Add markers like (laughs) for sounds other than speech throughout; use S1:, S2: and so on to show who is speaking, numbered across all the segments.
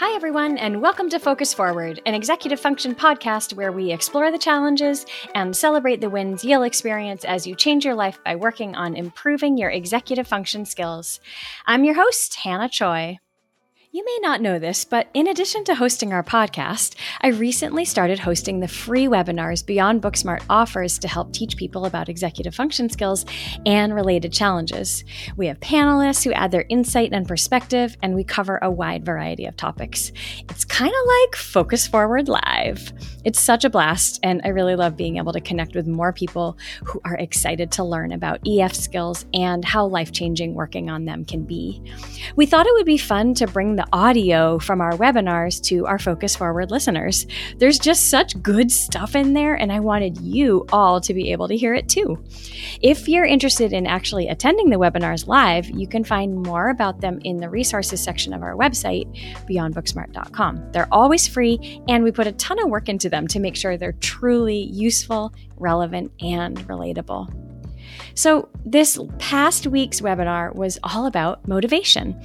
S1: Hi, everyone, and welcome to Focus Forward, an executive function podcast where we explore the challenges and celebrate the wins you'll experience as you change your life by working on improving your executive function skills. I'm your host, Hannah Choi. You may not know this, but in addition to hosting our podcast, I recently started hosting the free webinars Beyond Booksmart offers to help teach people about executive function skills and related challenges. We have panelists who add their insight and perspective, and we cover a wide variety of topics. It's kind of like Focus Forward Live. It's such a blast, and I really love being able to connect with more people who are excited to learn about EF skills and how life changing working on them can be. We thought it would be fun to bring the audio from our webinars to our Focus Forward listeners. There's just such good stuff in there, and I wanted you all to be able to hear it too. If you're interested in actually attending the webinars live, you can find more about them in the resources section of our website, beyondbooksmart.com. They're always free, and we put a ton of work into them to make sure they're truly useful, relevant, and relatable. So, this past week's webinar was all about motivation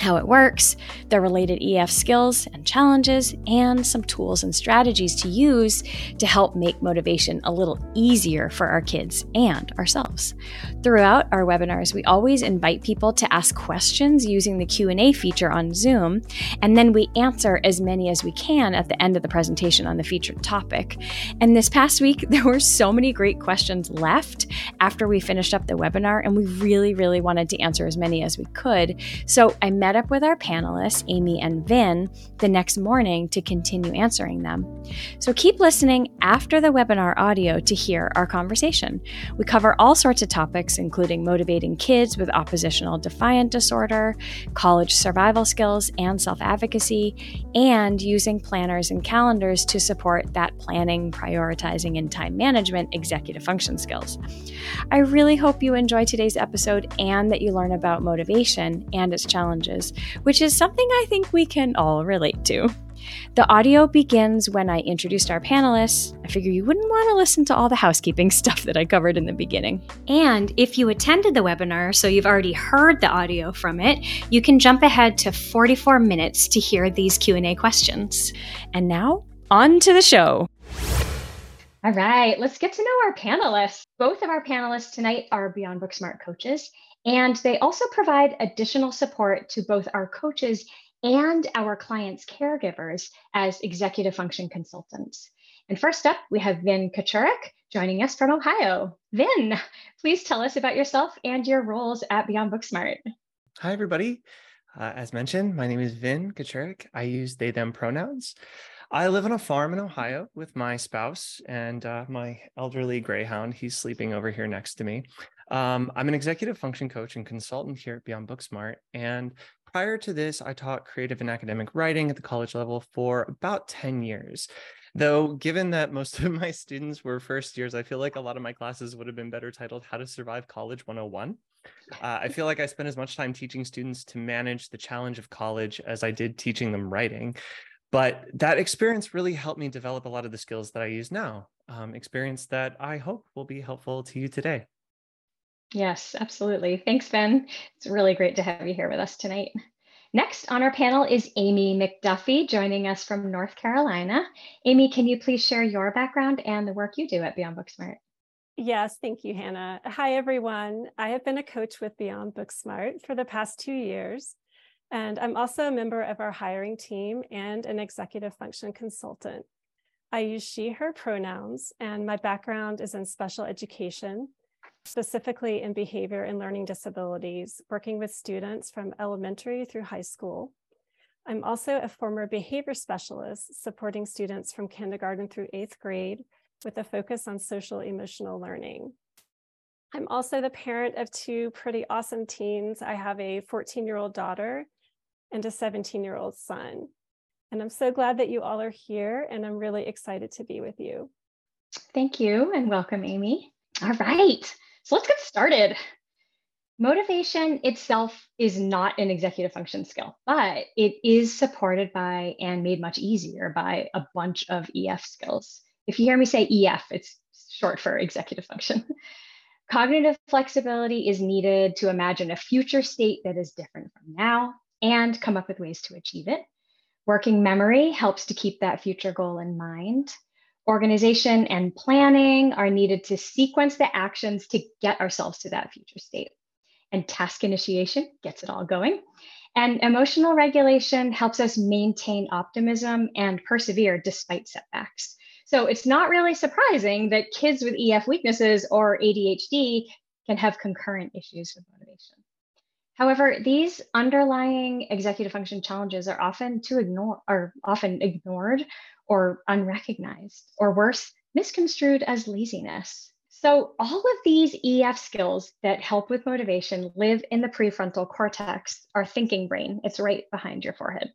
S1: how it works, the related EF skills and challenges, and some tools and strategies to use to help make motivation a little easier for our kids and ourselves. Throughout our webinars, we always invite people to ask questions using the Q&A feature on Zoom, and then we answer as many as we can at the end of the presentation on the featured topic. And this past week, (laughs) there were so many great questions left after we finished up the webinar, and we really, really wanted to answer as many as we could. So I met met up with our panelists, Amy and Vin, the next morning to continue answering them. So keep listening after the webinar audio to hear our conversation. We cover all sorts of topics, including motivating kids with oppositional defiant disorder, college survival skills and self advocacy, and using planners and calendars to support that planning, prioritizing, and time management executive function skills. I really hope you enjoy today's episode and that you learn about motivation and its challenges which is something I think we can all relate to. The audio begins when I introduced our panelists. I figure you wouldn't want to listen to all the housekeeping (laughs) stuff that I covered in the beginning. And if you attended the webinar, so you've already heard the audio from it, you can jump ahead to 44 minutes to hear these Q&A questions. And now, on to the show. All right, let's get to know our panelists. Both of our panelists tonight are Beyond Booksmart coaches, and they also provide additional support to both our coaches and our clients' caregivers as executive function consultants. And first up, we have Vin Kachurik joining us from Ohio. Vin, please tell us about yourself and your roles at Beyond Booksmart.
S2: Hi, everybody. Uh, as mentioned, my name is Vin Kachurik. I use they, them pronouns. I live on a farm in Ohio with my spouse and uh, my elderly greyhound. He's sleeping over here next to me. Um, I'm an executive function coach and consultant here at Beyond Booksmart. And prior to this, I taught creative and academic writing at the college level for about 10 years. Though, given that most of (laughs) my students were first years, I feel like a lot of my classes would have been better titled How to Survive College 101. Uh, I feel like I spent as much time teaching students to manage the challenge of college as I did teaching them writing. But that experience really helped me develop a lot of the skills that I use now, um, experience that I hope will be helpful to you today.
S1: Yes, absolutely. Thanks, Vin. It's really great to have you here with us tonight. Next on our panel is Amy McDuffie joining us from North Carolina. Amy, can you please share your background and the work you do at Beyond Booksmart?
S3: Yes, thank you, Hannah. Hi, everyone. I have been a coach with Beyond Booksmart for the past two years, and I'm also a member of our hiring team and an executive function consultant. I use she, her pronouns, and my background is in special education specifically in behavior and learning disabilities, working with students from elementary through high school. I'm also a former behavior specialist supporting students from kindergarten through eighth grade with a focus on social emotional learning. I'm also the parent of two pretty awesome teens. I have a 14 year old daughter and a 17 year old son. And I'm so glad that you all are here and I'm really excited to be with you.
S1: Thank you and welcome, Amy. All right. So let's get started. Motivation itself is not an executive function skill, but it is supported by and made much easier by a bunch of EF skills. If you hear me say EF, it's short for executive function. (laughs) Cognitive flexibility is needed to imagine a future state that is different from now and come up with ways to achieve it. Working memory helps to keep that future goal in mind. Organization and planning are needed to sequence the actions to get ourselves to that future state. And task initiation gets it all going. And emotional regulation helps us maintain optimism and persevere despite setbacks. So it's not really surprising that kids with EF weaknesses or ADHD can have concurrent issues with motivation. However, these underlying executive function challenges are often to ignore are often ignored or unrecognized, or worse, misconstrued as laziness. So, all of these EF skills that help with motivation live in the prefrontal cortex, our thinking brain. It's right behind your forehead.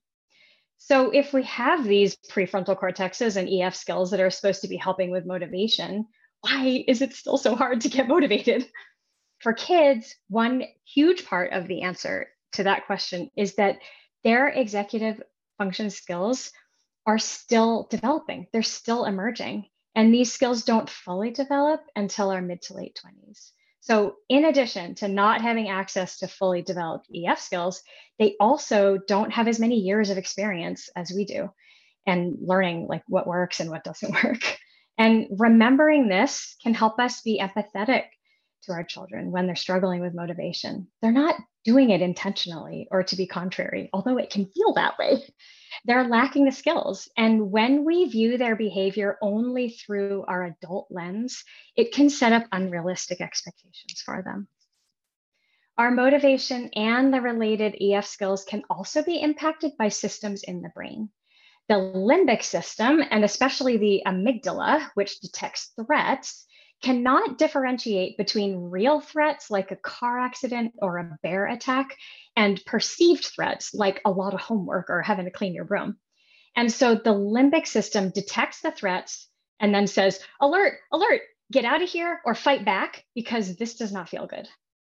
S1: So, if we have these prefrontal cortexes and EF skills that are supposed to be helping with motivation, why is it still so hard to get (laughs) motivated? For kids, one huge part of the answer to that question is that their executive function skills are still developing, they're still emerging. And these skills don't fully develop until our mid to late 20s. So, in addition to not having access to fully developed EF skills, they also don't have as many years of experience as we do and learning like what works and what doesn't (laughs) work. And remembering this can help us be empathetic to our children when they're struggling with motivation. They're not doing it intentionally or to be contrary, although it can feel that way. They're lacking the skills. And when we view their behavior only through our adult lens, it can set up unrealistic expectations for them. Our motivation and the related EF skills can also be impacted by systems in the brain. The limbic system, and especially the amygdala, which detects threats, cannot differentiate between real threats like a car accident or a bear attack and perceived threats like a lot of homework or having to clean your room. And so the limbic system detects the threats and then says, alert, alert, get out of here or fight back because this does not feel good.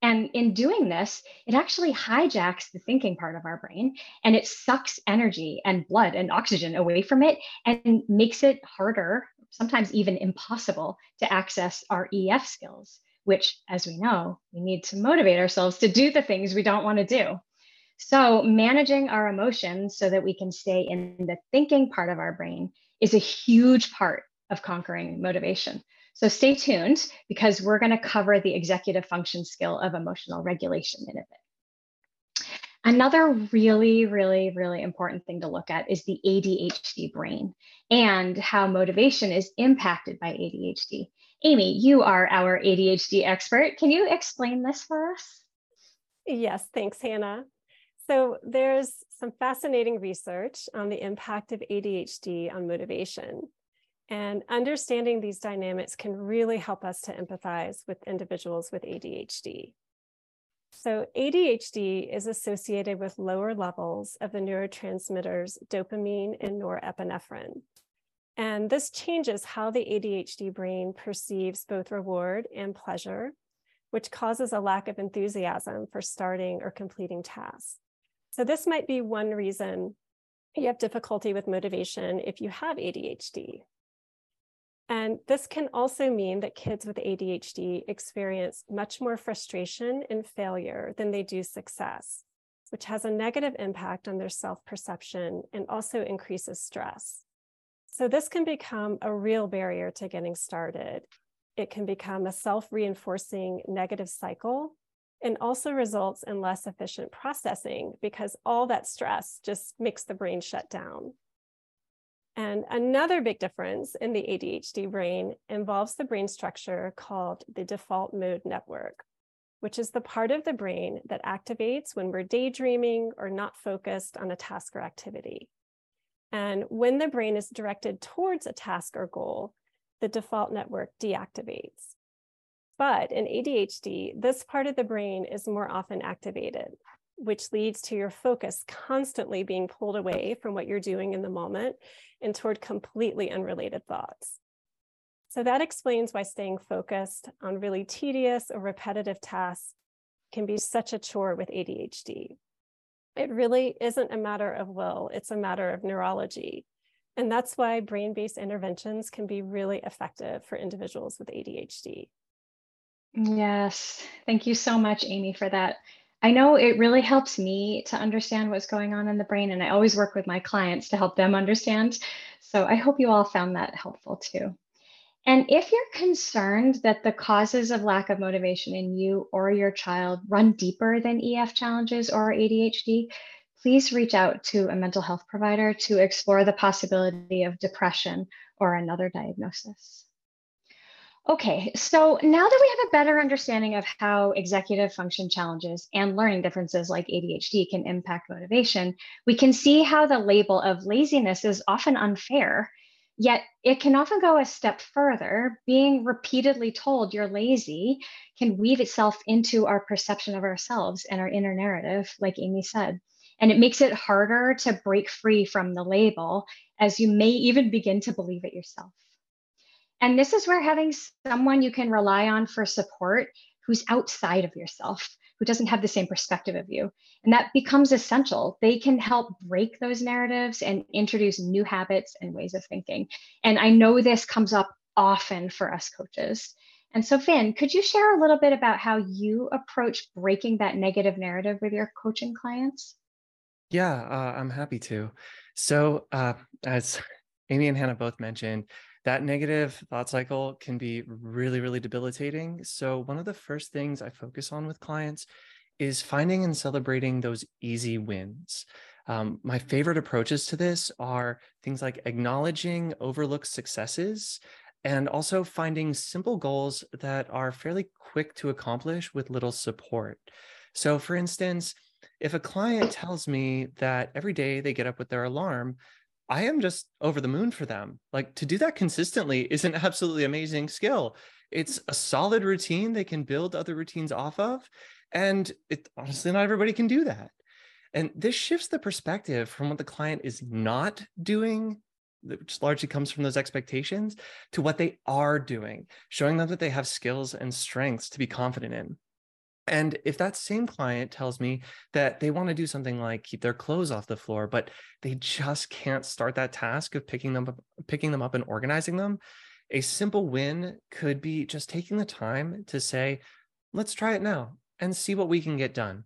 S1: And in doing this, it actually hijacks the thinking part of our brain and it sucks energy and blood and oxygen away from it and makes it harder sometimes even impossible to access our EF skills, which, as we know, we need to motivate ourselves to do the things we don't want to do. So, managing our emotions so that we can stay in the thinking part of our brain is a huge part of conquering motivation. So, stay tuned because we're going to cover the executive function skill of emotional regulation in a bit. Another really, really, really important thing to look at is the ADHD brain and how motivation is impacted by ADHD. Amy, you are our ADHD expert. Can you explain this for us?
S3: Yes, thanks, Hannah. So, there's some fascinating research on the impact of ADHD on motivation. And understanding these dynamics can really help us to empathize with individuals with ADHD. So, ADHD is associated with lower levels of the neurotransmitters dopamine and norepinephrine. And this changes how the ADHD brain perceives both reward and pleasure, which causes a lack of enthusiasm for starting or completing tasks. So, this might be one reason you have difficulty with motivation if you have ADHD. And this can also mean that kids with ADHD experience much more frustration and failure than they do success, which has a negative impact on their self perception and also increases stress. So, this can become a real barrier to getting started. It can become a self reinforcing negative cycle and also results in less efficient processing because all that stress just makes the brain shut down. And another big difference in the ADHD brain involves the brain structure called the default mode network, which is the part of the brain that activates when we're daydreaming or not focused on a task or activity. And when the brain is directed towards a task or goal, the default network deactivates. But in ADHD, this part of the brain is more often activated, which leads to your focus constantly being pulled away from what you're doing in the moment and toward completely unrelated thoughts. So that explains why staying focused on really tedious or repetitive tasks can be such a chore with ADHD. It really isn't a matter of will, it's a matter of neurology. And that's why brain based interventions can be really effective for individuals with ADHD.
S1: Yes, thank you so much, Amy, for that I know it really helps me to understand what's going on in the brain, and I always work with my clients to help them understand. So I hope you all found that helpful too. And if you're concerned that the causes of lack of motivation in you or your child run deeper than EF challenges or ADHD, please reach out to a mental health provider to explore the possibility of depression or another diagnosis. Okay, so now that we have a better understanding of how executive function challenges and learning differences like ADHD can impact motivation, we can see how the label of laziness is often unfair Yet it can often go a step further. Being repeatedly told you're lazy can weave itself into our perception of ourselves and our inner narrative, like Amy said. And it makes it harder to break free from the label, as you may even begin to believe it yourself. And this is where having someone you can rely on for support who's outside of yourself who doesn't have the same perspective of you. And that becomes essential. They can help break those narratives and introduce new habits and ways of thinking. And I know this comes up often for us coaches. And so, Vin, could you share a little bit about how you approach breaking that negative narrative with your coaching clients?
S2: Yeah, uh, I'm happy to. So, uh, as Amy and Hannah both mentioned, that negative thought cycle can be really, really debilitating. So, one of the first things I focus on with clients is finding and celebrating those easy wins. Um, my favorite approaches to this are things like acknowledging overlooked successes and also finding simple goals that are fairly quick to accomplish with little support. So, for instance, if a client tells me that every day they get up with their alarm, I am just over the moon for them. Like to do that consistently is an absolutely amazing skill. It's a solid routine they can build other routines off of. And it honestly, not everybody can do that. And this shifts the perspective from what the client is not doing, which largely comes from those expectations, to what they are doing, showing them that they have skills and strengths to be confident in. And if that same client tells me that they want to do something like keep their clothes off the floor, but they just can't start that task of picking them up, picking them up and organizing them, a simple win could be just taking the time to say, let's try it now and see what we can get done.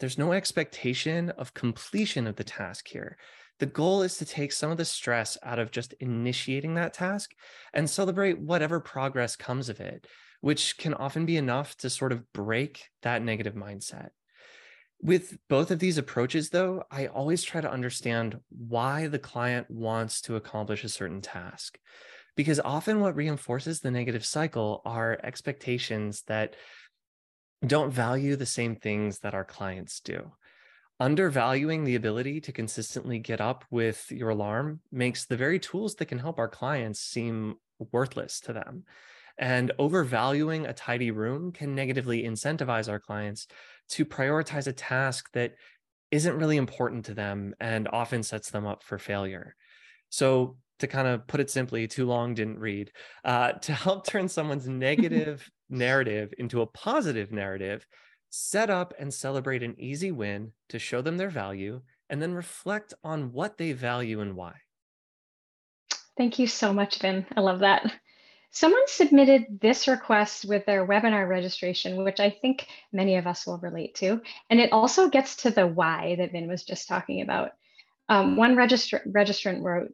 S2: There's no expectation of completion of the task here. The goal is to take some of the stress out of just initiating that task and celebrate whatever progress comes of it which can often be enough to sort of break that negative mindset. With both of these approaches, though, I always try to understand why the client wants to accomplish a certain task. Because often what reinforces the negative cycle are expectations that don't value the same things that our clients do. Undervaluing the ability to consistently get up with your alarm makes the very tools that can help our clients seem worthless to them. And overvaluing a tidy room can negatively incentivize our clients to prioritize a task that isn't really important to them and often sets them up for failure. So, to kind of put it simply, too long didn't read. Uh, (laughs) to help turn someone's (laughs) negative narrative into a positive narrative, set up and celebrate an easy win to show them their value, and then reflect on what they value and why.
S1: Thank you so much, Vin. I love that. Someone submitted this request with their webinar registration, which I think many of us will relate to. And it also gets to the why that Vin was just talking about. Um, one registr registrant wrote,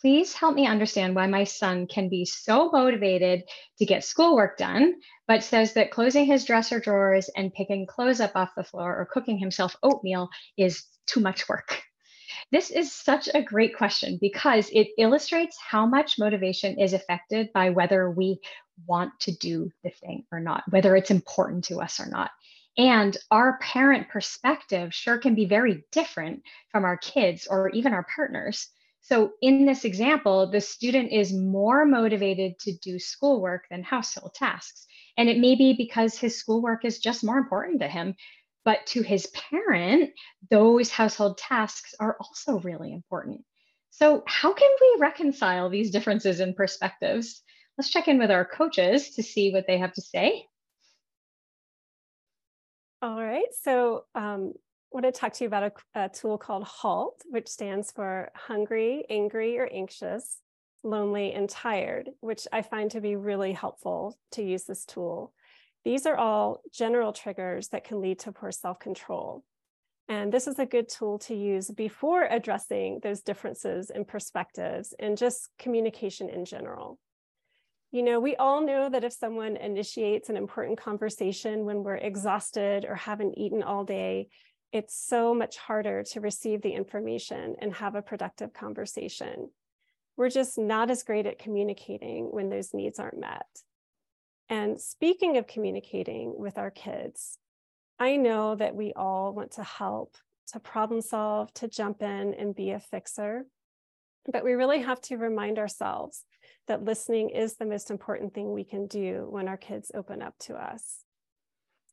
S1: please help me understand why my son can be so motivated to get schoolwork done, but says that closing his dresser drawers and picking clothes up off the floor or cooking himself oatmeal is too much work. This is such a great question because it illustrates how much motivation is affected by whether we want to do the thing or not, whether it's important to us or not. And our parent perspective sure can be very different from our kids or even our partners. So, in this example, the student is more motivated to do schoolwork than household tasks. And it may be because his schoolwork is just more important to him but to his parent, those household tasks are also really important. So, how can we reconcile these differences in perspectives? Let's check in with our coaches to see what they have to say.
S3: All right. So, um, I want to talk to you about a, a tool called HALT, which stands for hungry, angry, or anxious, lonely, and tired, which I find to be really helpful to use this tool. These are all general triggers that can lead to poor self-control. And this is a good tool to use before addressing those differences in perspectives and just communication in general. You know, we all know that if someone initiates an important conversation when we're exhausted or haven't eaten all day, it's so much harder to receive the information and have a productive conversation. We're just not as great at communicating when those needs aren't met. And speaking of communicating with our kids, I know that we all want to help, to problem solve, to jump in and be a fixer. But we really have to remind ourselves that listening is the most important thing we can do when our kids open up to us.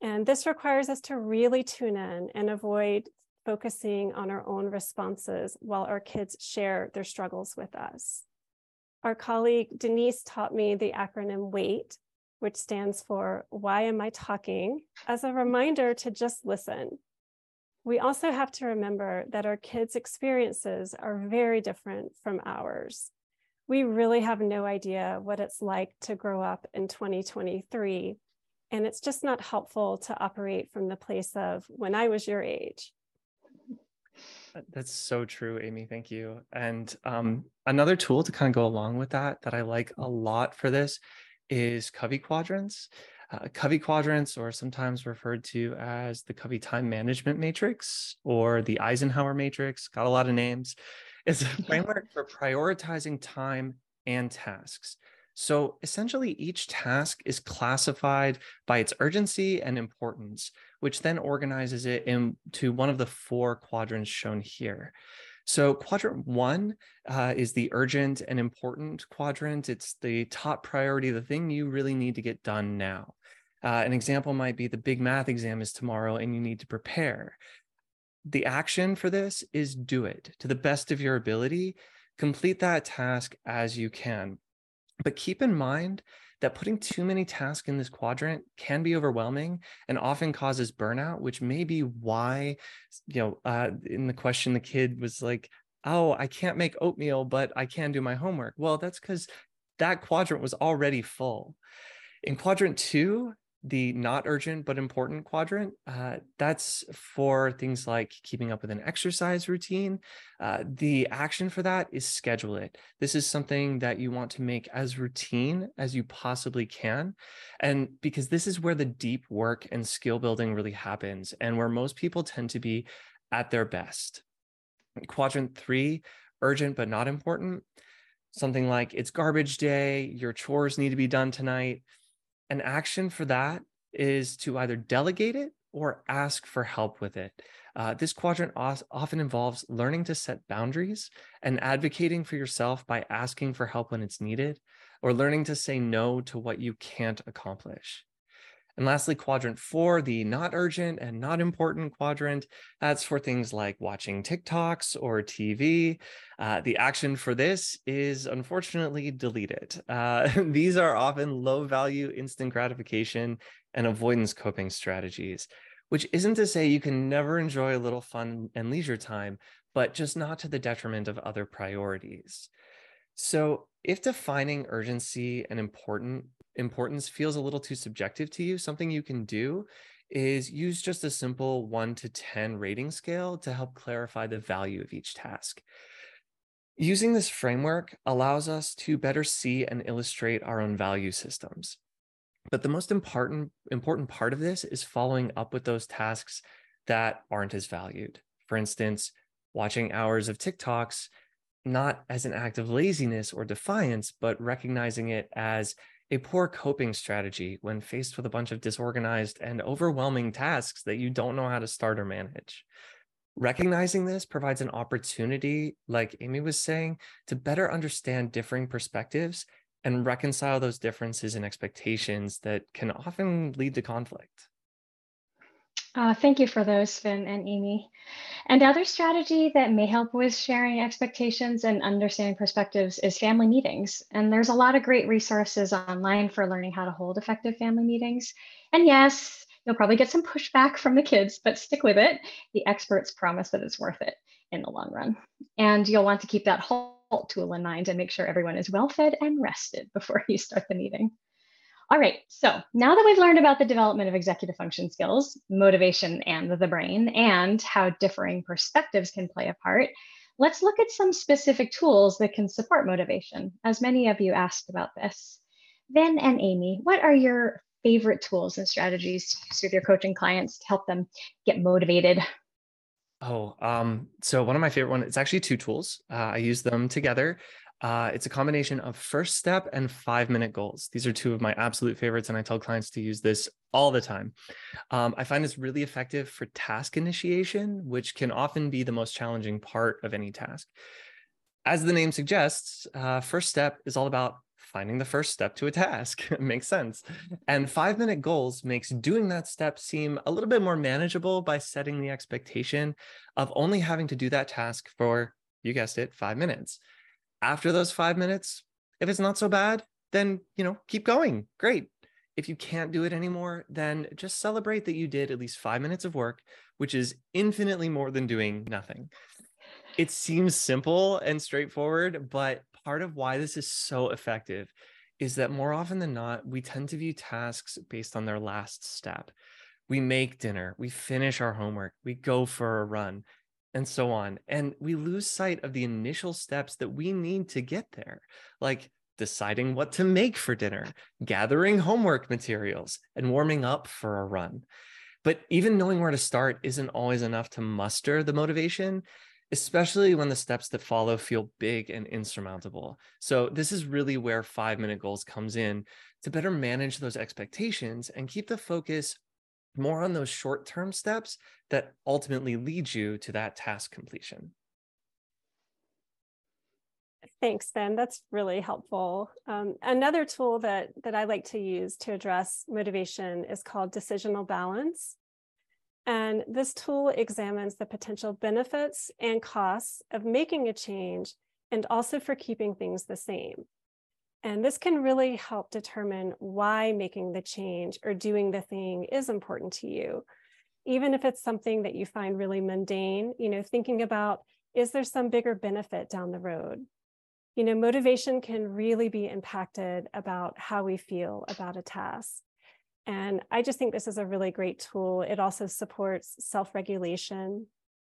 S3: And this requires us to really tune in and avoid focusing on our own responses while our kids share their struggles with us. Our colleague Denise taught me the acronym WAIT, which stands for Why Am I Talking, as a reminder to just listen. We also have to remember that our kids' experiences are very different from ours. We really have no idea what it's like to grow up in 2023 and it's just not helpful to operate from the place of when I was your age.
S2: That's so true, Amy. Thank you. And um, another tool to kind of go along with that, that I like a lot for this, is Covey quadrants. Uh, Covey quadrants, or sometimes referred to as the Covey time management matrix or the Eisenhower matrix, got a lot of names, (laughs) is a framework for prioritizing time and tasks. So essentially, each task is classified by its urgency and importance, which then organizes it into one of the four quadrants shown here. So, quadrant one uh, is the urgent and important quadrant. It's the top priority, the thing you really need to get done now. Uh, an example might be the big math exam is tomorrow and you need to prepare. The action for this is do it to the best of your ability. Complete that task as you can. But keep in mind that putting too many tasks in this quadrant can be overwhelming and often causes burnout, which may be why, you know, uh, in the question, the kid was like, oh, I can't make oatmeal, but I can do my homework. Well, that's because that quadrant was already full. In quadrant two, the not urgent but important quadrant, uh, that's for things like keeping up with an exercise routine. Uh, the action for that is schedule it. This is something that you want to make as routine as you possibly can. And because this is where the deep work and skill building really happens and where most people tend to be at their best. Quadrant three, urgent but not important. Something like it's garbage day, your chores need to be done tonight an action for that is to either delegate it or ask for help with it. Uh, this quadrant often involves learning to set boundaries and advocating for yourself by asking for help when it's needed, or learning to say no to what you can't accomplish. And lastly, quadrant four, the not urgent and not important quadrant, that's for things like watching TikToks or TV. Uh, the action for this is unfortunately delete it. Uh, (laughs) these are often low value instant gratification and avoidance coping strategies, which isn't to say you can never enjoy a little fun and leisure time, but just not to the detriment of other priorities. So, if defining urgency and important importance feels a little too subjective to you, something you can do is use just a simple 1 to 10 rating scale to help clarify the value of each task. Using this framework allows us to better see and illustrate our own value systems. But the most important important part of this is following up with those tasks that aren't as valued. For instance, watching hours of TikToks not as an act of laziness or defiance, but recognizing it as a poor coping strategy when faced with a bunch of disorganized and overwhelming tasks that you don't know how to start or manage. Recognizing this provides an opportunity, like Amy was saying, to better understand differing perspectives and reconcile those differences in expectations that can often lead to conflict.
S1: Uh, thank you for those, Vin and Amy. Another strategy that may help with sharing expectations and understanding perspectives is family meetings. And there's a lot of great resources online for learning how to hold effective family meetings. And yes, you'll probably get some pushback from the kids, but stick with it. The experts promise that it's worth it in the long run. And you'll want to keep that HALT tool in mind and make sure everyone is well fed and rested before (laughs) you start the meeting. All right, so now that we've learned about the development of executive function skills, motivation, and the brain, and how differing perspectives can play a part, let's look at some specific tools that can support motivation, as many of you asked about this. Vin and Amy, what are your favorite tools and strategies to use with your coaching clients to help them get motivated?
S2: Oh, um, so one of my favorite ones, it's actually two tools. Uh, I use them together. Uh, it's a combination of first step and five minute goals. These are two of my absolute favorites, and I tell clients to use this all the time. Um, I find this really effective for task initiation, which can often be the most challenging part of any task. As the name suggests, uh, first step is all about finding the first step to a task. (laughs) makes sense. And five minute goals makes doing that step seem a little bit more manageable by setting the expectation of only having to do that task for, you guessed it, five minutes after those five minutes, if it's not so bad, then, you know, keep going. Great. If you can't do it anymore, then just celebrate that you did at least five minutes of work, which is infinitely more than doing nothing. It seems simple and straightforward, but part of why this is so effective is that more often than not, we tend to view tasks based on their last step. We make dinner, we finish our homework, we go for a run, and so on. And we lose sight of the initial steps that we need to get there, like deciding what to make for dinner, gathering homework materials, and warming up for a run. But even knowing where to start isn't always enough to muster the motivation, especially when the steps that follow feel big and insurmountable. So this is really where 5-minute goals comes in to better manage those expectations and keep the focus more on those short term steps that ultimately lead you to that task completion.
S3: Thanks, Vin. That's really helpful. Um, another tool that, that I like to use to address motivation is called decisional balance. And this tool examines the potential benefits and costs of making a change and also for keeping things the same. And this can really help determine why making the change or doing the thing is important to you. Even if it's something that you find really mundane, you know, thinking about is there some bigger benefit down the road? You know, motivation can really be impacted about how we feel about a task. And I just think this is a really great tool. It also supports self regulation,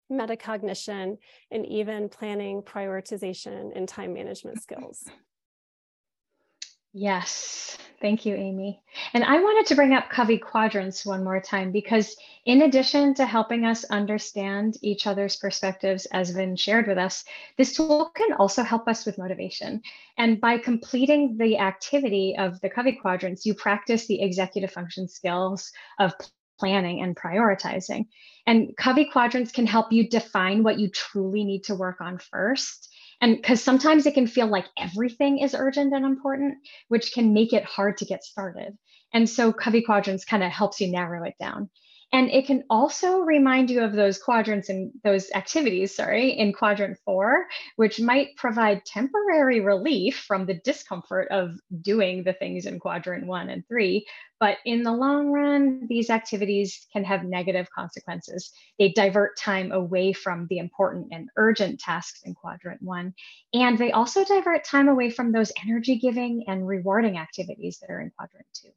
S3: metacognition, and even planning, prioritization, and time management skills.
S1: Yes, thank you, Amy. And I wanted to bring up Covey quadrants one more time because, in addition to helping us understand each other's perspectives, as been shared with us, this tool can also help us with motivation. And by completing the activity of the Covey quadrants, you practice the executive function skills of planning and prioritizing. And Covey quadrants can help you define what you truly need to work on first and because sometimes it can feel like everything is urgent and important, which can make it hard to get started. And so Covey Quadrants kind of helps you narrow it down. And it can also remind you of those quadrants and those activities, sorry, in quadrant four, which might provide temporary relief from the discomfort of doing the things in quadrant one and three. But in the long run, these activities can have negative consequences. They divert time away from the important and urgent tasks in quadrant one. And they also divert time away from those energy giving and rewarding activities that are in quadrant two.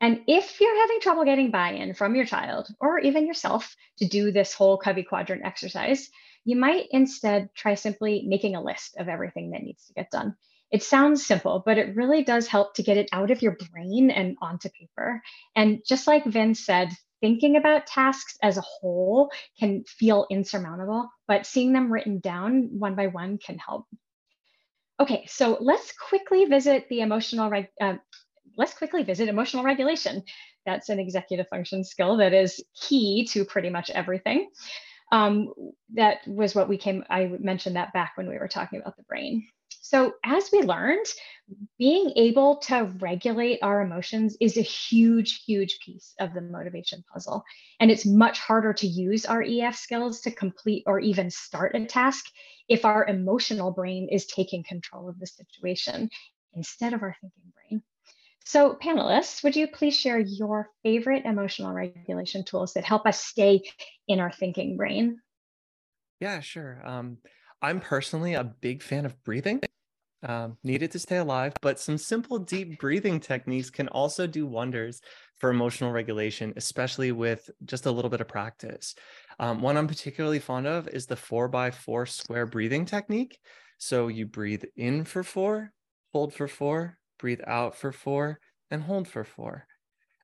S1: And if you're having trouble getting buy in from your child or even yourself to do this whole Covey quadrant exercise, you might instead try simply making a list of everything that needs to get done. It sounds simple, but it really does help to get it out of your brain and onto paper. And just like Vin said, thinking about tasks as a whole can feel insurmountable, but seeing them written down one by one can help. Okay, so let's quickly visit the emotional uh, let's quickly visit emotional regulation. That's an executive function skill that is key to pretty much everything. Um, that was what we came, I mentioned that back when we were talking about the brain. So, as we learned, being able to regulate our emotions is a huge, huge piece of the motivation puzzle. And it's much harder to use our EF skills to complete or even start a task if our emotional brain is taking control of the situation instead of our thinking brain. So, panelists, would you please share your favorite emotional regulation tools that help us stay in our thinking brain?
S2: Yeah, sure. Um, I'm personally a big fan of breathing. um, needed to stay alive, but some simple deep breathing techniques can also do wonders for emotional regulation, especially with just a little bit of practice. Um, one I'm particularly fond of is the four by four square breathing technique. So you breathe in for four, hold for four, breathe out for four, and hold for four.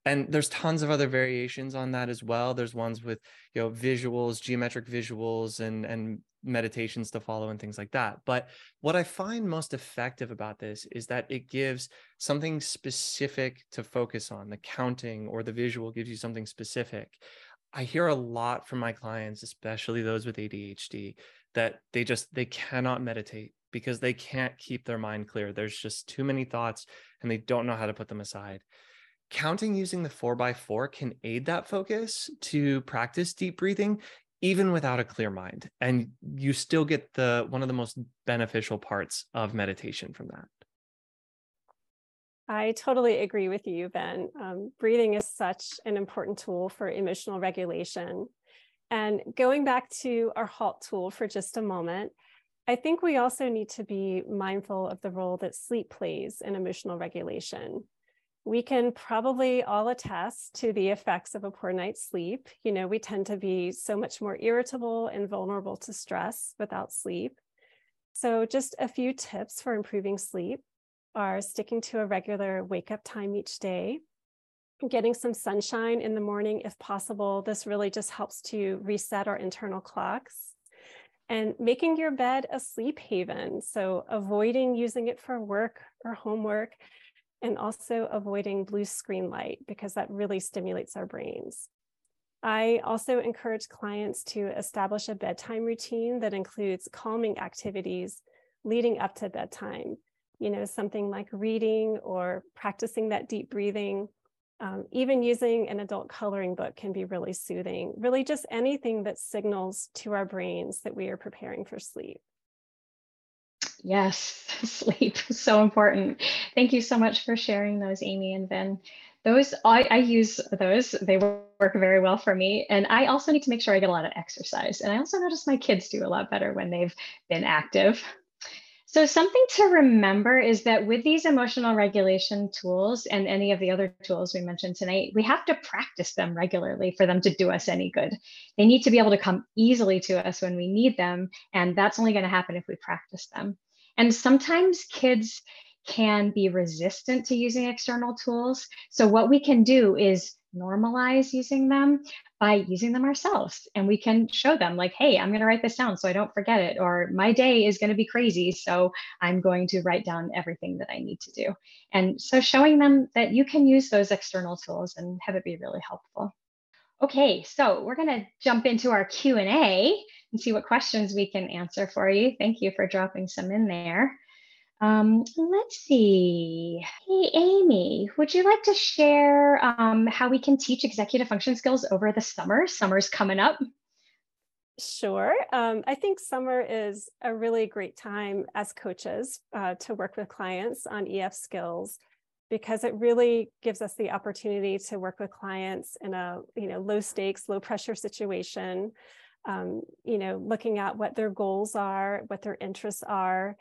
S2: And there's tons of other variations on that as well. There's ones with you know visuals geometric visuals and and meditations to follow and things like that. But what i find most effective about this is that it gives something specific to focus on. The counting or the visual gives you something specific. I hear a lot from my clients especially those with adhd that they just they cannot meditate because they can't keep their mind clear there's just too many thoughts and they don't know how to put them aside counting using the four by four can aid that focus to practice deep breathing even without a clear mind and you still get the one of the most beneficial parts of meditation from that
S3: I totally agree with you, Vin. Um, breathing is such an important tool for emotional regulation. And going back to our HALT tool for just a moment, I think we also need to be mindful of the role that sleep plays in emotional regulation we can probably all attest to the effects of a poor night's sleep. You know, we tend to be so much more irritable and vulnerable to stress without sleep. So, just a few tips for improving sleep are sticking to a regular wake up time each day, getting some sunshine in the morning if possible. This really just helps to reset our internal clocks. And making your bed a sleep haven. So, avoiding using it for work or homework and also avoiding blue screen light because that really stimulates our brains. I also encourage clients to establish a bedtime routine that includes calming activities leading up to bedtime. You know, something like reading or practicing that deep breathing. Um, even using an adult coloring book can be really soothing. Really, just anything that signals to our brains that we are preparing for sleep.
S1: Yes, (laughs) sleep is so important. Thank you so much for sharing those, Amy and Vin. Those I, I use those. They work very well for me. And I also need to make sure I get a lot of exercise. And I also notice my kids do a lot better when they've been active. So, something to remember is that with these emotional regulation tools and any of the other tools we mentioned tonight, we have to practice them regularly for them to do us any good. They need to be able to come easily to us when we need them. And that's only going to happen if we practice them. And sometimes kids can be resistant to using external tools. So, what we can do is normalize using them by using them ourselves. And we can show them, like, hey, I'm going to write this down so I don't forget it. Or my day is going to be crazy. So, I'm going to write down everything that I need to do. And so, showing them that you can use those external tools and have it be really helpful. Okay, so we're going to jump into our Q&A and see what questions we can answer for you. Thank you for dropping some in there. Um, let's see. Hey, Amy, would you like to share um, how we can teach executive function skills over the summer? Summer's coming up.
S3: Sure. Um, I think summer is a really great time as coaches uh, to work with clients on EF skills because it really gives us the opportunity to work with clients in a you know low stakes, low pressure situation um, you know, looking at what their goals are, what their interests are.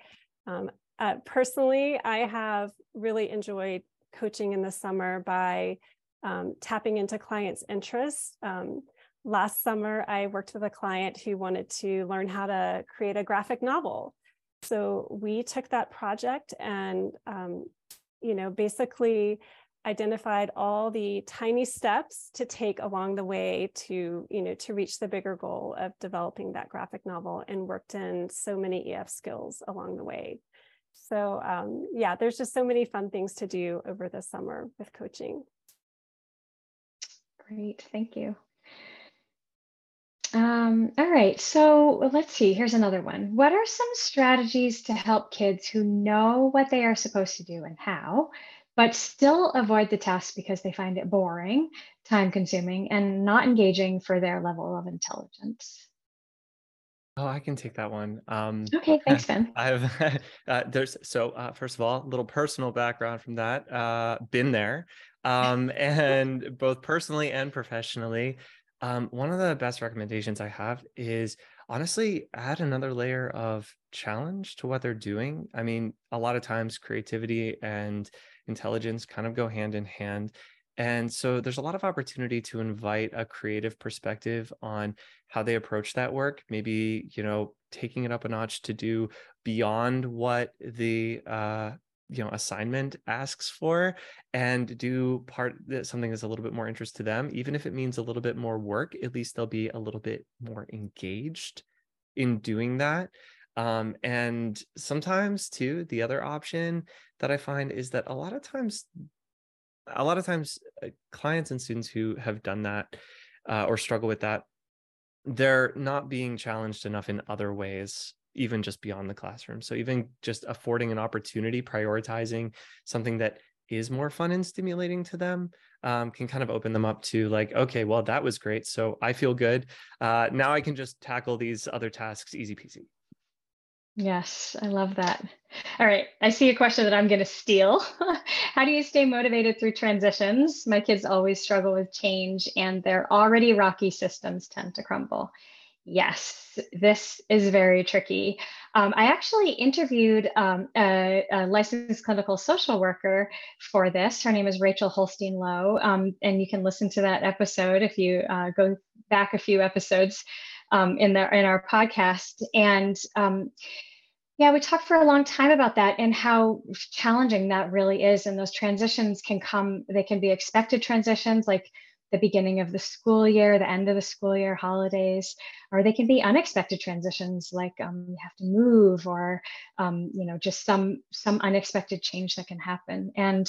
S3: Um, uh, personally, I have really enjoyed coaching in the summer by um, tapping into clients' interests. Um, last summer, I worked with a client who wanted to learn how to create a graphic novel. So we took that project and, um, you know, basically identified all the tiny steps to take along the way to you know to reach the bigger goal of developing that graphic novel and worked in so many ef skills along the way so um, yeah there's just so many fun things to do over the summer with coaching
S1: great thank you um, all right, so let's see. Here's another one. What are some strategies to help kids who know what they are supposed to do and how, but still avoid the test because they find it boring, time consuming, and not engaging for their level of intelligence.
S2: Oh, I can take that one. Um,
S1: okay, thanks, Vin. (laughs)
S2: I've (laughs) uh, there's so uh, first of all, a little personal background from that. Uh, been there, um, (laughs) and both personally and professionally. Um, one of the best recommendations I have is honestly add another layer of challenge to what they're doing. I mean, a lot of times creativity and intelligence kind of go hand in hand. And so there's a lot of opportunity to invite a creative perspective on how they approach that work, maybe, you know, taking it up a notch to do beyond what the uh, you know assignment asks for and do part something that's a little bit more interest to them. Even if it means a little bit more work at least they'll be a little bit more engaged in doing that. Um, and sometimes too the other option that i find is that a lot of times a lot of times uh, clients and students who have done that uh, or struggle with that they're not being challenged enough in other ways even just beyond the classroom. So even just affording an opportunity, prioritizing something that is more fun and stimulating to them um, can kind of open them up to like, okay, well, that was great. So I feel good. Uh, now I can just tackle these other tasks easy peasy.
S1: Yes, I love that. All right, I see a question that I'm going to steal. (laughs) How do you stay motivated through transitions? My kids always struggle with change, and their already rocky systems tend to crumble. Yes, this is very tricky. Um, I actually interviewed um, a, a, licensed clinical social worker for this. Her name is Rachel Holstein Lowe, um, and you can listen to that episode if you uh, go back a few episodes um, in the in our podcast. And um, yeah, we talked for a long time about that and how challenging that really is. And those transitions can come; they can be expected transitions, like the beginning of the school year, the end of the school year, holidays, or they can be unexpected transitions like um, you have to move or um, you know just some some unexpected change that can happen. And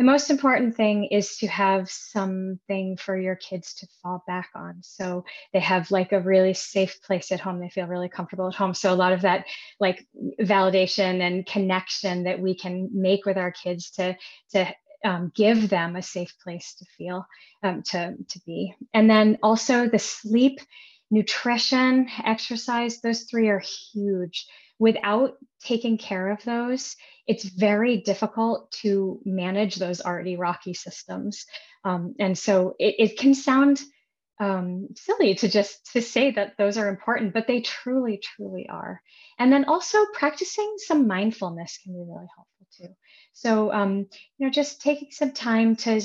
S1: the most important thing is to have something for your kids to fall back on. So they have like a really safe place at home. They feel really comfortable at home. So a lot of that like validation and connection that we can make with our kids to to um, give them a safe place to feel um, to, to be and then also the sleep nutrition exercise those three are huge without taking care of those it's very difficult to manage those already rocky systems. Um, and so it, it can sound um, silly to just to say that those are important but they truly truly are. And then also practicing some mindfulness can be really helpful too. So, um, you know, just taking some time to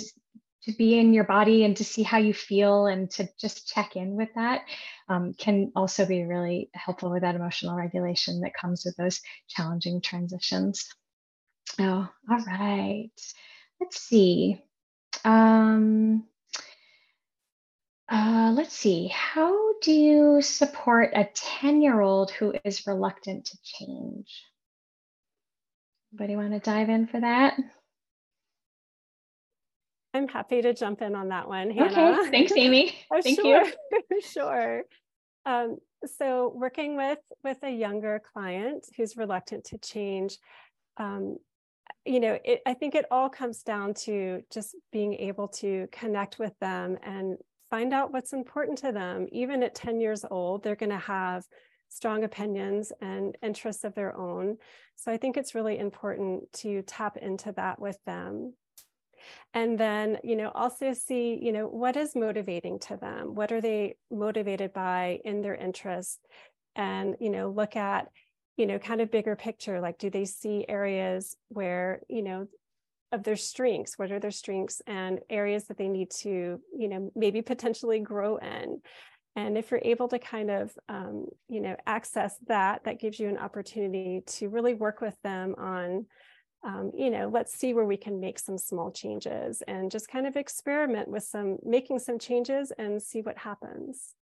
S1: to be in your body and to see how you feel and to just check in with that um, can also be really helpful with that emotional regulation that comes with those challenging transitions. Oh, all right. Let's see. Um, uh, let's see. How do you support a 10 year old who is reluctant to change? Anybody want to dive in for that?
S3: I'm happy to jump in on that one, Hannah.
S1: Okay, thanks, (laughs) Amy. oh, Thank
S3: sure. you. (laughs) sure. Um, so working with with a younger client who's reluctant to change, um, you know, it, I think it all comes down to just being able to connect with them and find out what's important to them. Even at 10 years old, they're going to have strong opinions and interests of their own. So I think it's really important to tap into that with them. And then, you know, also see, you know, what is motivating to them? What are they motivated by in their interests? And, you know, look at, you know, kind of bigger picture, like do they see areas where, you know, of their strengths what are their strengths and areas that they need to you know maybe potentially grow in and if you're able to kind of, um, you know, access that, that gives you an opportunity to really work with them on, um, you know, let's see where we can make some small changes and just kind of experiment with some, making some changes and see what happens.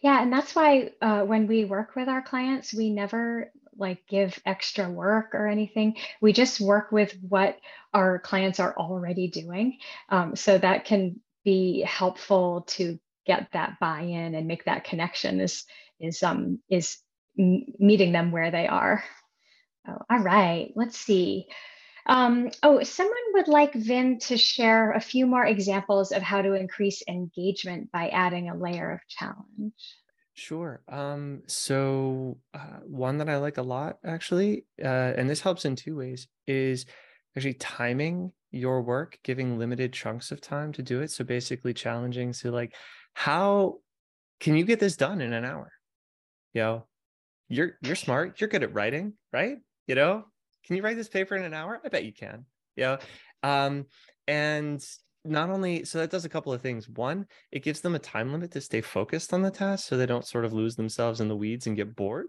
S1: Yeah, and that's why uh, when we work with our clients, we never like give extra work or anything. We just work with what our clients are already doing. Um, so that can be helpful to get that buy-in and make that connection is is um is meeting them where they are. Oh, all right, let's see. Um, oh, someone would like Vin to share a few more examples of how to increase engagement by adding a layer of challenge.
S2: Sure. Um, so uh, one that I like a lot actually, uh, and this helps in two ways, is actually timing your work, giving limited chunks of time to do it. So basically challenging. So like how can you get this done in an hour? you know, you're you're smart, you're good at writing, right? You know, can you write this paper in an hour? I bet you can. yeah um, and not only so that does a couple of things. One, it gives them a time limit to stay focused on the task so they don't sort of lose themselves in the weeds and get bored.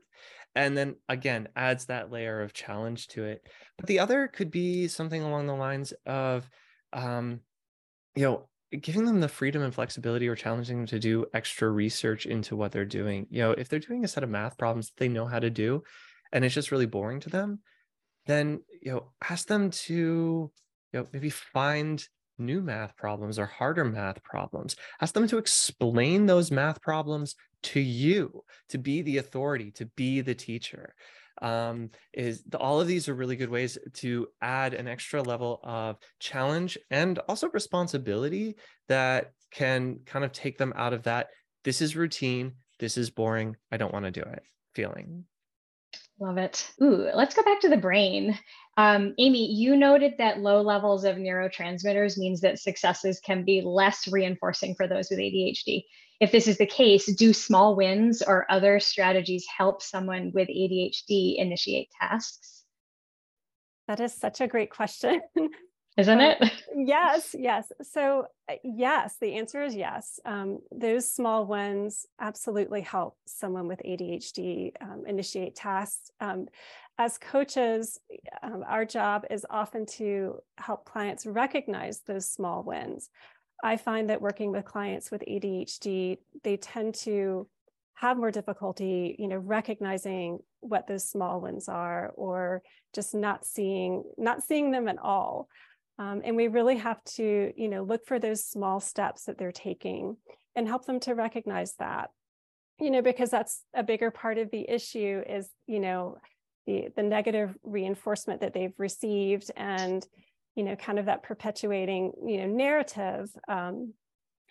S2: And then again, adds that layer of challenge to it. But the other could be something along the lines of, um, you know, giving them the freedom and flexibility or challenging them to do extra research into what they're doing. You know, if they're doing a set of math problems that they know how to do and it's just really boring to them, then, you know, ask them to, you know, maybe find new math problems or harder math problems. Ask them to explain those math problems to you, to be the authority, to be the teacher um, is the, all of these are really good ways to add an extra level of challenge and also responsibility that can kind of take them out of that this is routine this is boring i don't want to do it feeling
S1: Love it. Ooh, let's go back to the brain. Um, Amy, you noted that low levels of neurotransmitters means that successes can be less reinforcing for those with ADHD. If this is the case, do small wins or other strategies help someone with ADHD initiate tasks?
S3: That is such a great question. (laughs)
S1: Isn't um, it? (laughs)
S3: yes, yes. So, uh, yes, the answer is yes. Um, those small wins absolutely help someone with ADHD um, initiate tasks. Um, as coaches, um, our job is often to help clients recognize those small wins. I find that working with clients with ADHD, they tend to have more difficulty, you know, recognizing what those small wins are, or just not seeing not seeing them at all. Um, and we really have to, you know, look for those small steps that they're taking and help them to recognize that, you know, because that's a bigger part of the issue is, you know, the the negative reinforcement that they've received and you know kind of that perpetuating you know narrative um,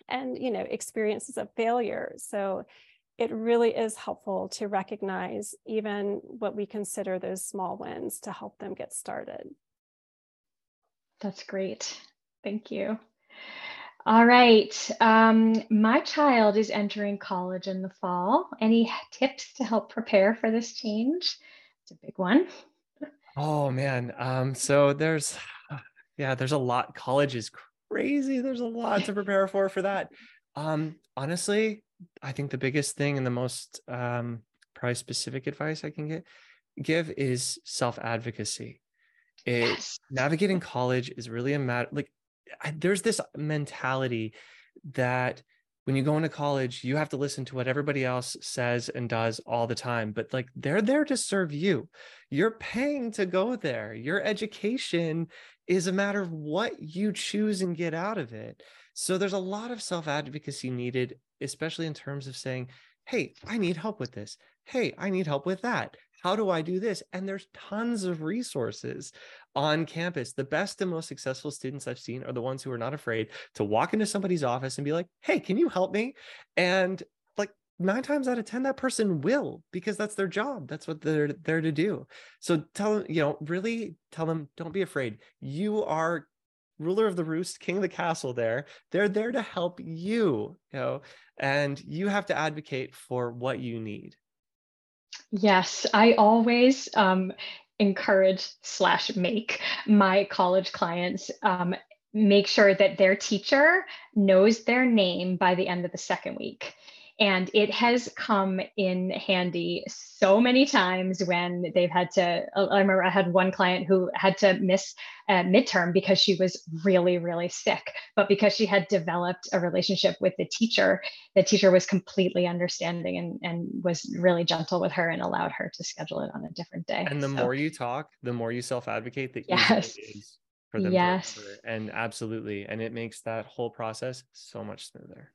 S3: and you know experiences of failure. So it really is helpful to recognize even what we consider those small wins to help them get started
S1: that's great. Thank you. All right um, my child is entering college in the fall. Any tips to help prepare for this change? It's a big one.
S2: Oh man um, so there's yeah there's a lot. College is crazy. There's a lot to prepare for for that. Um honestly i think the biggest thing and the most um probably specific advice i can get give is self advocacy it yes. navigating college is really a matter like I, there's this mentality that when you go into college, you have to listen to what everybody else says and does all the time. But like they're there to serve you. You're paying to go there. Your education is a matter of what you choose and get out of it. So there's a lot of self advocacy needed, especially in terms of saying, hey, I need help with this. Hey, I need help with that. How do I do this? And there's tons of resources on campus. The best and most successful students I've seen are the ones who are not afraid to walk into somebody's office and be like, hey, can you help me? And like nine times out of 10, that person will because that's their job. That's what they're there to do. So tell them, you know, really tell them, don't be afraid. You are ruler of the roost, king of the castle there. They're there to help you, you know, and you have to advocate for what you need.
S1: Yes, I always um, encourage slash make my college clients um, make sure that their teacher knows their name by the end of the second week. And it has come in handy so many times when they've had to. I remember I had one client who had to miss a midterm because she was really, really sick. But because she had developed a relationship with the teacher, the teacher was completely understanding and, and was really gentle with her and allowed her to schedule it on a different day.
S2: And the so, more you talk, the more you self advocate, the yes. easier it is for them yes. And absolutely. And it makes that whole process so much smoother.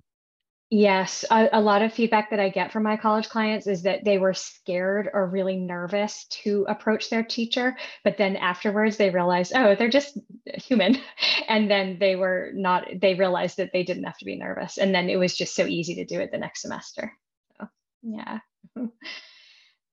S1: Yes, a, a, lot of feedback that I get from my college clients is that they were scared or really nervous to approach their teacher, but then afterwards they realized, oh, they're just human. (laughs) And then they were not, they realized that they didn't have to be nervous. And then it was just so easy to do it the next semester. So, yeah. (laughs)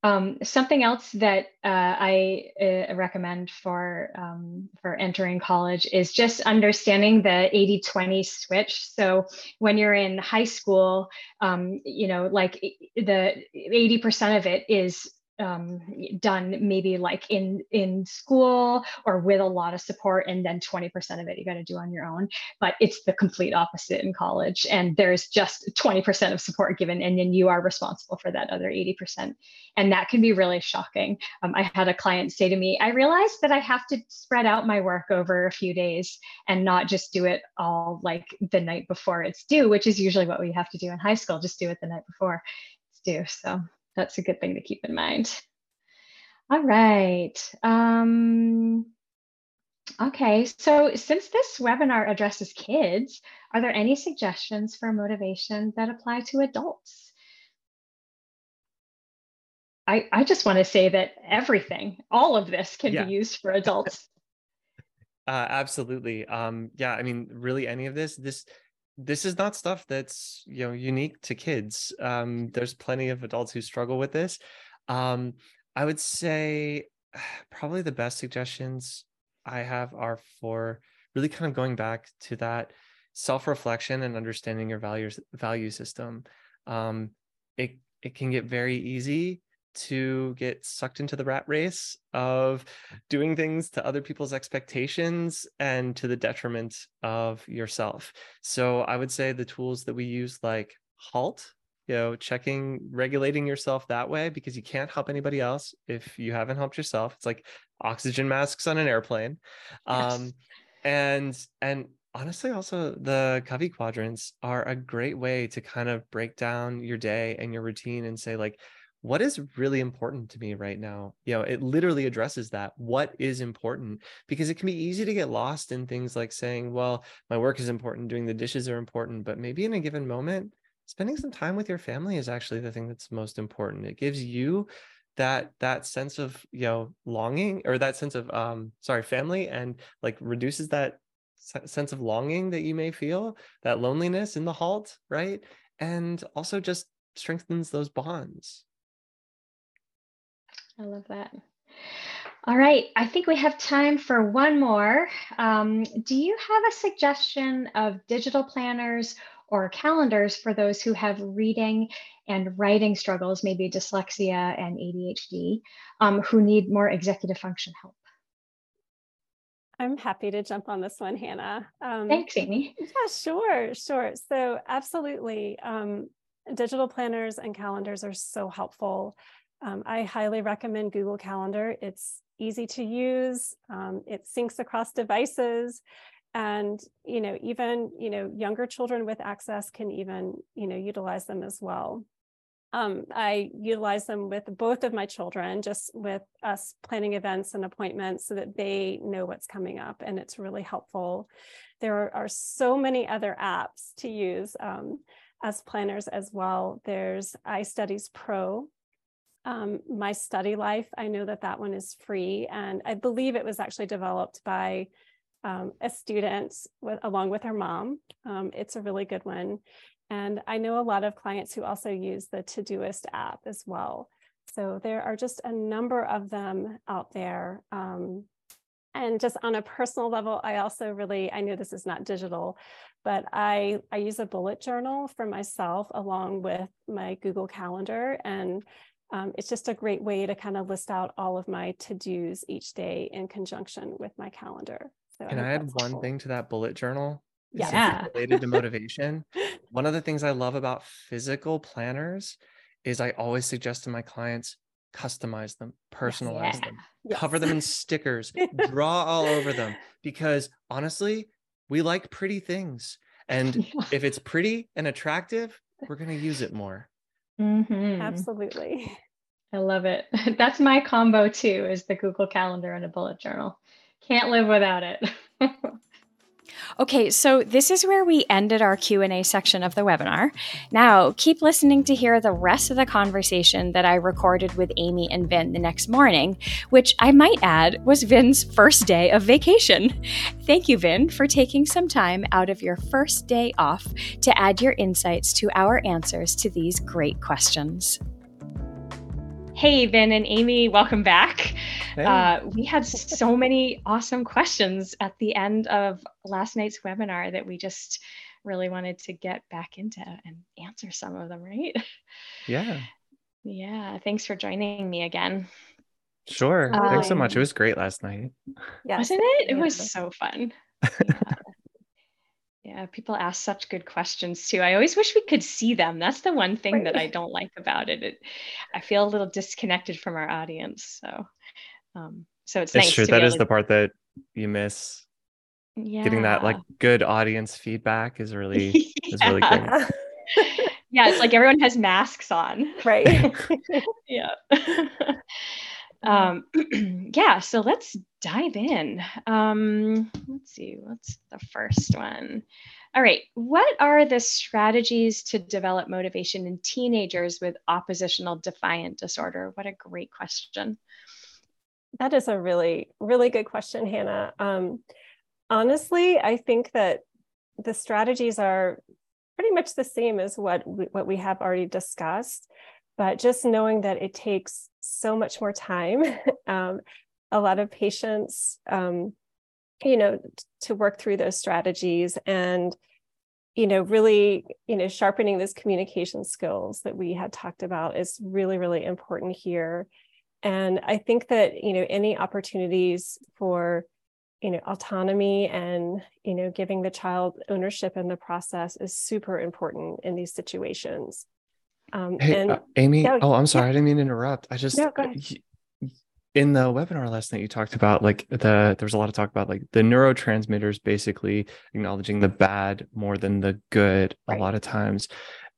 S1: Um, something else that uh, I uh, recommend for um, for entering college is just understanding the 80-20 switch. So when you're in high school, um, you know, like the 80% of it is um, done maybe like in in school or with a lot of support and then 20% of it you got to do on your own but it's the complete opposite in college and there's just 20% of support given and then you are responsible for that other 80% and that can be really shocking. Um, i had a client say to me i realized that i have to spread out my work over a few days and not just do it all like the night before it's due which is usually what we have to do in high school just do it the night before it's due so that's a good thing to keep in mind. All right. Um, okay, so since this webinar addresses kids, are there any suggestions for motivation that apply to adults? I, I just want to say that everything, all of this can yeah. be used for adults. (laughs)
S2: uh, absolutely. Um, yeah, I mean, really any of this, this this is not stuff that's you know unique to kids um, there's plenty of adults who struggle with this um, i would say (sighs) probably the best suggestions i have are for really kind of going back to that self-reflection and understanding your values value system um, it it can get very easy to get sucked into the rat race of doing things to other people's expectations and to the detriment of yourself. So I would say the tools that we use like halt you know checking regulating yourself that way because you can't help anybody else if you haven't helped yourself it's like oxygen masks on an airplane yes. um and and honestly also the covey quadrants are a great way to kind of break down your day and your routine and say like what is really important to me right now? You know it literally addresses that what is important? Because it can be easy to get lost in things like saying well my work is important doing the dishes are important but maybe in a given moment spending some time with your family is actually the thing that's most important. It gives you that that sense of you know longing or that sense of um sorry family and like reduces that sense of longing that you may feel that loneliness in the halt right? And also just strengthens those bonds
S1: I love that. All right, I think we have time for one more. Um, do you have a suggestion of digital planners or calendars for those who have reading and writing struggles, maybe dyslexia and ADHD, um, who need more executive function help?
S3: I'm happy to jump on this one, Hannah.
S1: Um, Thanks, Amy.
S3: Yeah, sure, sure. So, absolutely. Um, digital planners and calendars are so helpful. Um, I highly recommend Google Calendar. It's easy to use. Um, it syncs across devices. And, you know, even, you know, younger children with access can even, you know, utilize them as well. Um, I utilize them with both of my children, just with us planning events and appointments so that they know what's coming up. And it's really helpful. There are, so many other apps to use um, as planners as well. There's iStudiez Pro, um, my study life i know that that one is free and i believe it was actually developed by um, a student with, along with her mom. Um, it's a really good one and i know a lot of clients who also use the todoist app as well. So there are just a number of them out there um, and just on a personal level i also really i know this is not digital but i i use a bullet journal for myself along with my google calendar and um, it's just a great way to kind of list out all of my to-dos each day in conjunction with my calendar.
S2: So Can I, I add one helpful. thing to that bullet journal?
S1: Yeah.
S2: Related to motivation. (laughs) one of the things I love about physical planners is I always suggest to my clients customize them, personalize yeah. them, yes. cover them in stickers, (laughs) draw all over them. Because honestly, we like pretty things. And (laughs) if it's pretty and attractive, we're going to use it more.
S3: Mm-hmm. Absolutely.
S1: I love it. (laughs) That's my combo too, is the Google Calendar and a bullet journal. Can't live without it. (laughs)
S4: Okay, so this is where we ended our Q&A section of the webinar. Now, keep listening to hear the rest of the conversation that I recorded with Amy and Vin the next morning, which I might add was Vin's first day of vacation. Thank you, Vin, for taking some time out of your first day off to add your insights to our answers to these great questions.
S1: Hey, Vin and Amy, welcome back. Hey. Uh, we had so many awesome questions at the end of last night's webinar that we just really wanted to get back into and answer some of them, right?
S2: Yeah.
S1: Yeah, thanks for joining me again.
S2: Sure. Um, Thanks so much. It was great last night.
S1: Yeah. Wasn't it? It was so fun. Yeah. (laughs) yeah. people ask such good questions too. I always wish we could see them. That's the one thing that I (laughs) don't like about it. it. I feel a little disconnected from our audience. So um so it's,
S2: it's
S1: nice
S2: true. That is to... the part that you miss. Yeah. Getting that like good audience feedback is (laughs) really yeah. is really great.
S1: yeah, it's like everyone has masks on.
S3: Right. (laughs)
S1: yeah. um, (clears throat) yeah, so let's dive in. Um, let's see, what's the first one? All right, what are the strategies to develop motivation in teenagers with oppositional defiant disorder? What a great question.
S3: That is a really, really good question, Hannah. Um, honestly, I think that the strategies are pretty much the same as what we, what we have already discussed but just knowing that it takes so much more time (laughs) um, a lot of patience um, you know to work through those strategies and you know really you know sharpening those communication skills that we had talked about is really really important here and i think that you know any opportunities for you know autonomy and you know giving the child ownership in the process is super important in these situations
S2: um hey, and uh, amy yeah, oh i'm sorry yeah. i didn't mean to interrupt i just
S3: no.
S2: In the webinar last night you talked about like the there was a lot of talk about like the neurotransmitters basically acknowledging the bad more than the good right. a lot of times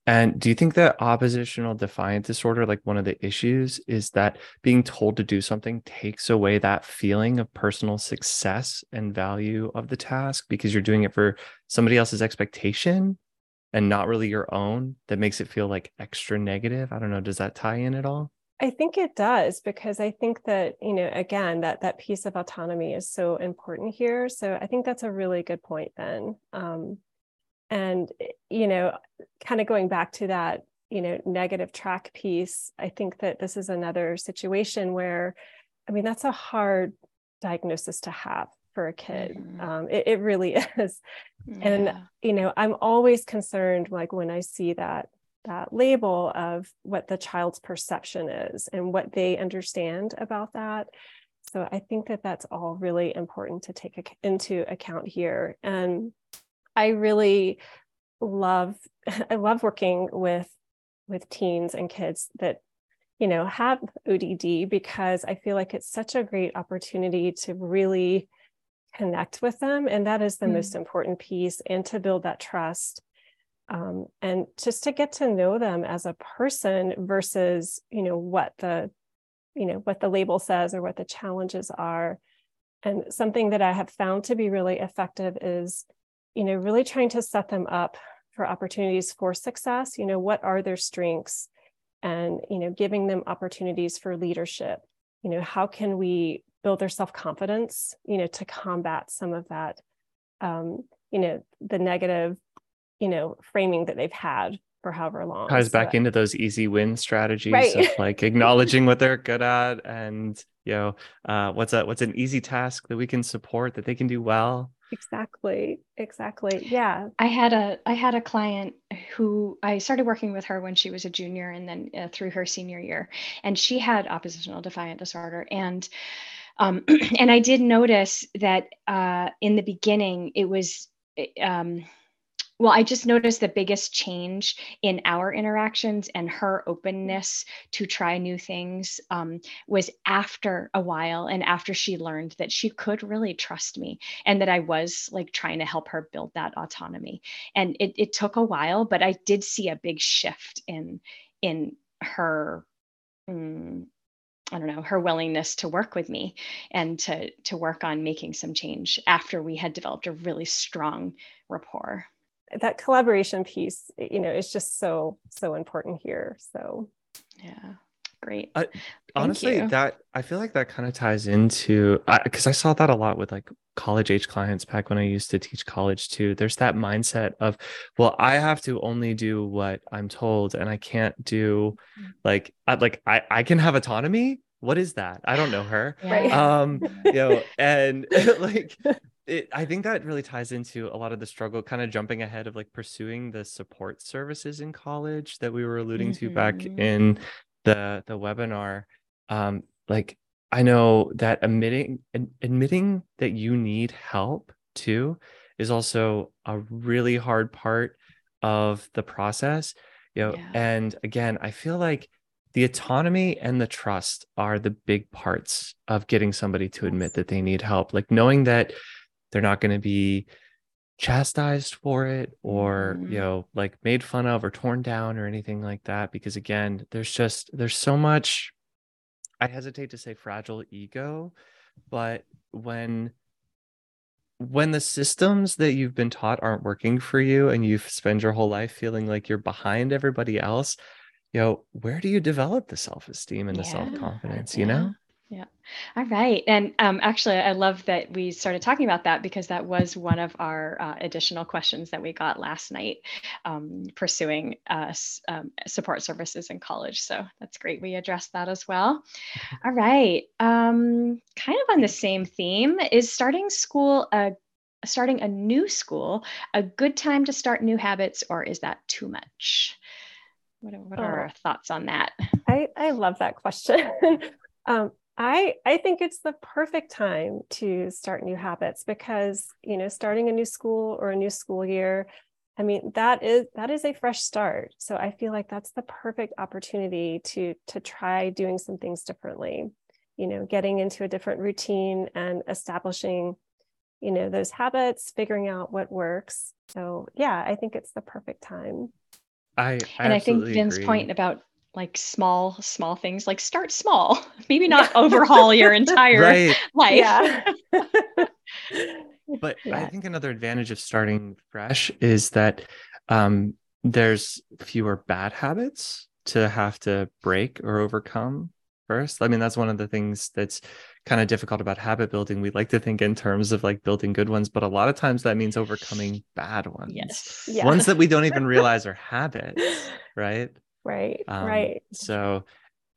S2: and do you think that oppositional defiant disorder, like one of the issues, is that being told to do something takes away that feeling of personal success and value of the task because you're doing it for somebody else's expectation and not really your own? That makes it feel like extra negative. I don't know. Does that tie in at all?
S3: I think it does because I think that you know again that that piece of autonomy is so important here. So I think that's a really good point, Vin. Um, and you know kind of going back to that you know negative track piece i think that this is another situation where i mean that's a hard diagnosis to have for a kid mm-hmm. um, it, it, really (laughs) is yeah. and you know i'm always concerned like when i see that that label of what the child's perception is and what they understand about that. So i think that that's all really important to take into account here. And I really love (laughs) I love working with with teens and kids that you know have ODD because I feel like it's such a great opportunity to really connect with them. And that is the mm. most important piece and to build that trust um, and just to get to know them as a person versus you know what the you know what the label says or what the challenges are and something that i have found to be really effective is you know, really trying to set them up for opportunities for success. You know, what are their strengths? And, you know, giving them opportunities for leadership. You know, how can we build their self confidence, you know, to combat some of that, um, you know, the negative, you know, framing that they've had for however long.
S2: Ties so, back into those easy win strategies right. of like acknowledging what they're good at and you know uh, what's a what's an easy task that we can support that they can do well
S3: exactly exactly yeah
S1: i had a i had a client who i started working with her when she was a junior and then uh, through her senior year and she had oppositional defiant disorder and um, (clears throat) and i did notice that uh, in the beginning it was um, well, I just noticed the biggest change in our interactions and her openness to try new things um, was after a while and after she learned that she could really trust me and that I was like trying to help her build that autonomy. And it, it took a while, but I did see a big shift in in her. Um, I don't know her willingness to work with me and to to work on making some change after we had developed a really strong rapport
S3: that collaboration piece you know is just so so important here so.
S1: Yeah great.
S2: Uh, honestly you. that i feel like that kind of ties into because I, I saw that a lot with like college age clients back when i used to teach college too. There's that mindset of well i have to only do what i'm told and i can't do mm. like I, like i i can have autonomy? What is that? I don't know her.
S3: Right.
S2: Um you know and (laughs) like it, I think that really ties into a lot of the struggle, kind of jumping ahead of like pursuing the support services in college that we were alluding mm-hmm. to back mm-hmm. in the the webinar, um, like I know that admitting admitting that you need help too is also a really hard part of the process. You know, yeah. and again, I feel like the autonomy and the trust are the big parts of getting somebody to admit that they need help. Like knowing that they're not going to be chastised for it or mm-hmm. you know like made fun of or torn down or anything like that because again there's just there's so much i hesitate to say fragile ego but when when the systems that you've been taught aren't working for you and you spend your whole life feeling like you're behind everybody else you know where do you develop the self-esteem and the yeah. self-confidence you know
S1: yeah. All right. And um, actually, I love that we started talking about that because that was one of our uh, additional questions that we got last night um, pursuing uh, um, support services in college. So that's great. We addressed that as well. (laughs) All right. Um, kind of on the same theme is starting school a starting a new school a good time to start new habits or is that too much what are, what are oh, our thoughts on that
S3: i i love that question (laughs) um, I, I think it's the perfect time to start new habits because you know starting a new school or a new school year i mean that is that is a fresh start. So i feel like that's the perfect opportunity to to try doing some things differently you know getting into a different routine and establishing you know those habits figuring out what works. So yeah i think it's the perfect time.
S2: I, I
S1: and i think vin's agree. point about like small small things like start small (laughs) maybe not overhaul your entire right. (laughs) life yeah. (laughs)
S2: but yeah. i think another advantage of starting fresh is that um, there's fewer bad habits to have to break or overcome first i mean that's one of the things that's kind of difficult about habit building we like to think in terms of like building good ones but a lot of times that means overcoming bad ones
S1: yes
S2: yeah. ones that we don't even realize are habits right
S3: Right. Um, right.
S2: So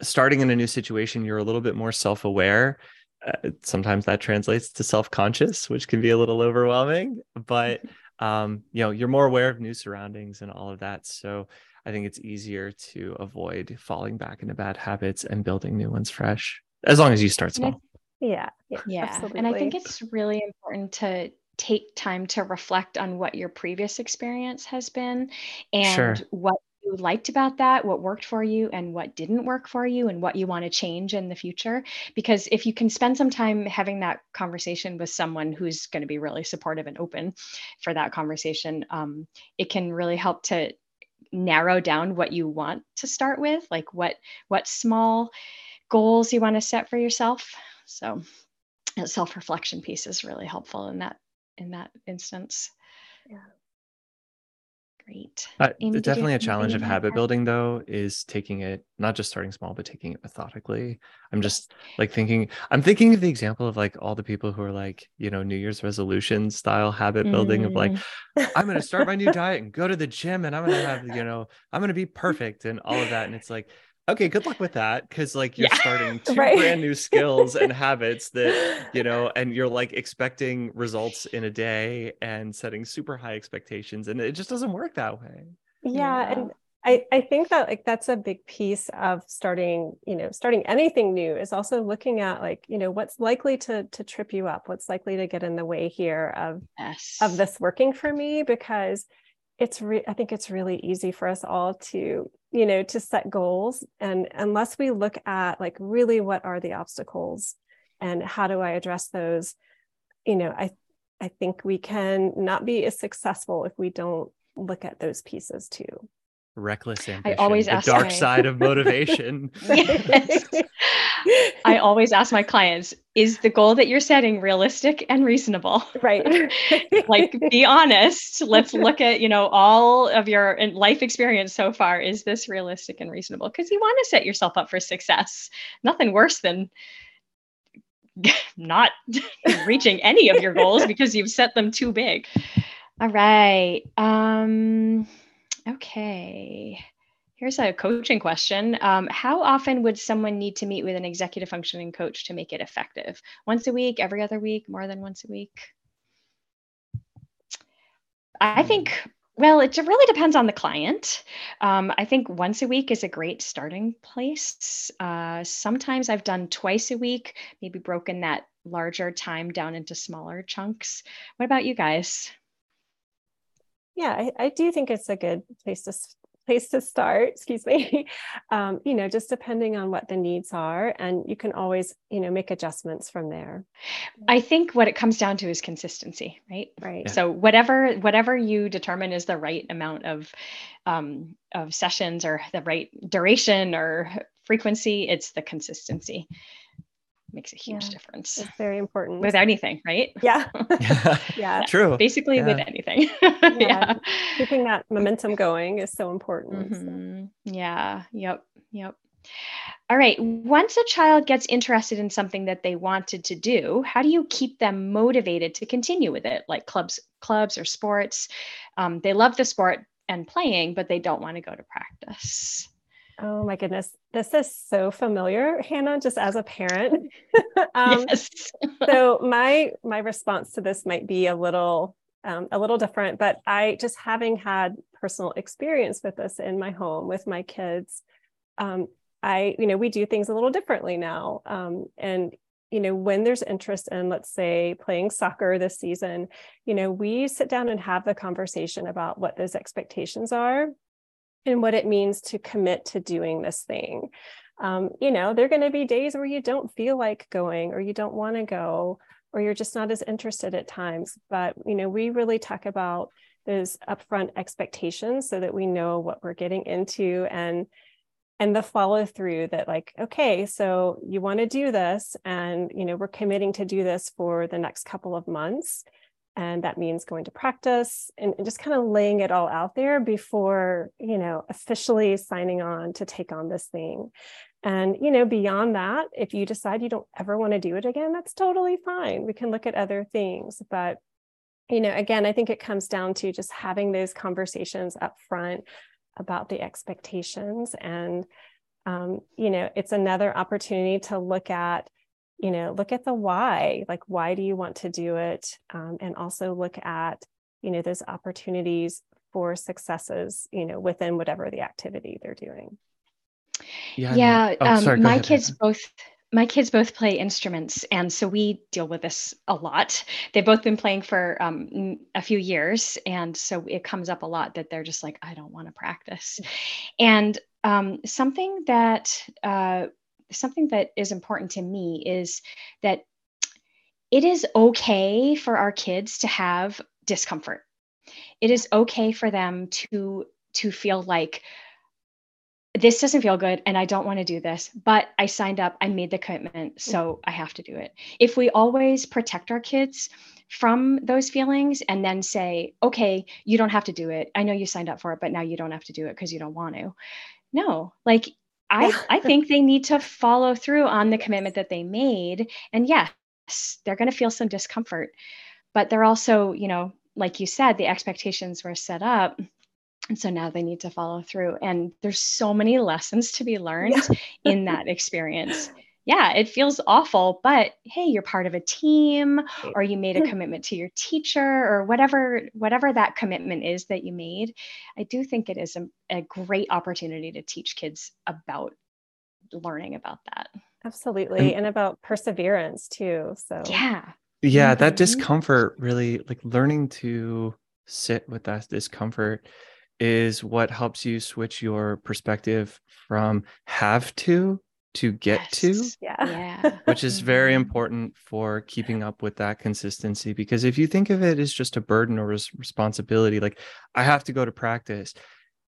S2: starting in a new situation, you're a little bit more self aware. Uh, sometimes that translates to self conscious, which can be a little overwhelming, but (laughs) um, you know, you're more aware of new surroundings and all of that. So I think it's easier to avoid falling back into bad habits and building new ones fresh as long as you start small.
S3: Yeah.
S1: Yeah. yeah. Absolutely. And I think it's really important to take time to reflect on what your previous experience has been and sure. what you liked about that, what worked for you, and what didn't work for you, and what you want to change in the future. Because if you can spend some time having that conversation with someone who's going to be really supportive and open for that conversation, um, it can really help to narrow down what you want to start with, like what what small goals you want to set for yourself. So, that self-reflection piece is really helpful in that in that instance.
S3: Yeah.
S1: Great.
S2: Uh, Amy, definitely a challenge of habit building, though, is taking it not just starting small, but taking it methodically. I'm just like thinking, I'm thinking of the example of like all the people who are like, you know, New Year's resolution style habit building mm. of like, mm. I'm going to start my new (laughs) diet and go to the gym and I'm going to have, you know, I'm going to be (laughs) perfect and all of that. And it's like, okay good luck with that because like you're yeah. starting (laughs) two right. brand new skills and habits that you know (laughs) and you're like expecting results in a day and setting super high expectations and it just doesn't work that way
S3: yeah, yeah. and I, I think that like that's a big piece of starting you know starting anything new is also looking at like you know what's likely to to trip you up what's likely to get in the way here of yes. of this working for me because it's re- i think it's really easy for us all to you know to set goals and unless we look at like really what are the obstacles and how do i address those you know i i think we can not be as successful if we don't look at those pieces too
S2: reckless ambition i always the ask dark my... side of motivation (laughs)
S1: I always ask my clients, is the goal that you're setting realistic and reasonable?
S3: Right. (laughs)
S1: like be honest. Let's look at, you know, all of your life experience so far. Is this realistic and reasonable? Because you want to set yourself up for success. Nothing worse than (laughs) not reaching any of your goals because you've set them too big. All right. Um okay. Here's a coaching question. Um, how often would someone need to meet with an executive functioning coach to make it effective? Once a week, every other week, more than once a week? I think Well, it really depends on the client. Um, I think once a week is a great starting place. Uh, sometimes I've done twice a week, maybe broken that larger time down into smaller chunks. What about you guys?
S3: Yeah, I, I do think it's a good place to place to start excuse me. (laughs) Um, you know just depending on what the needs are and you can always you know make adjustments from there.
S1: I think what it comes down to is consistency right?
S3: Right.
S1: Yeah. so whatever whatever you determine is the right amount of um, of sessions or the right duration or frequency it's the consistency makes a huge
S3: yeah,
S1: difference.
S3: It's very important
S1: with anything, right?
S3: Yeah. (laughs)
S2: yeah.
S3: yeah.
S2: True.
S1: Basically
S2: yeah.
S1: with anything. (laughs)
S3: yeah. yeah. Keeping that momentum going is so important.
S1: Mm-hmm. So. Yeah. Yep. Yep. All right. Once a child gets interested in something that they wanted to do, how do you keep them motivated to continue with it? Like clubs, clubs or sports. Um, they love the sport and playing, but they don't want to go to practice.
S3: Oh my goodness. This is so familiar, Hannah, just as a parent. (laughs) um, yes. (laughs) so my my response to this might be a little um, a little different, but I just having had personal experience with this in my home with my kids, um, I, you know, we do things a little differently now. Um, and, you know, when there's interest in, let's say, playing soccer this season, you know, we sit down and have the conversation about what those expectations are and what it means to commit to doing this thing. Um, you know, there are going to be days where you don't feel like going or you don't want to go or you're just not as interested at times. But, you know, we really talk about those upfront expectations so that we know what we're getting into and and the follow through that like okay so you want to do this and you know we're committing to do this for the next couple of months and that means going to practice and, just kind of laying it all out there before you know officially signing on to take on this thing. And you know beyond that if you decide you don't ever want to do it again that's totally fine. We can look at other things but you know again i think it comes down to just having those conversations up front about the expectations and um, you know it's another opportunity to look at you know look at the why like why do you want to do it? Um, and also look at you know those opportunities for successes you know within whatever the activity they're doing.
S1: Yeah yeah oh, um, sorry, my ahead. kids both my kids both play instruments and so we deal with this a lot. They've both been playing for um, a few years and so it comes up a lot that they're just like i don't want to practice. And um, something that uh, something that is important to me is that it is okay for our kids to have discomfort. It is okay for them to to feel like this doesn't feel good and I don't want to do this, but I signed up, I made the commitment, so I have to do it. If we always protect our kids from those feelings and then say, okay, you don't have to do it. I know you signed up for it, but now you don't have to do it because you don't want to. No, like I, (laughs) I think they need to follow through on the commitment that they made. And yes, they're going to feel some discomfort, but they're also, you know, like you said, the expectations were set up. And so now they need to follow through. And there's so many lessons to be learned yeah. in that experience yeah, it feels awful, but hey, you're part of a team or you made a (laughs) commitment to your teacher or whatever whatever that commitment is that you made. I do think it is a, a great opportunity to teach kids about learning about that.
S3: Absolutely. And, and about perseverance too. So
S1: Yeah.
S2: Yeah, that mm-hmm. discomfort really like learning to sit with that discomfort is what helps you switch your perspective from have to to get yes. to
S3: yeah.
S1: yeah (laughs)
S2: which is very mm-hmm. important for keeping up with that consistency because if you think of it as just a burden or res- responsibility like i have to go to practice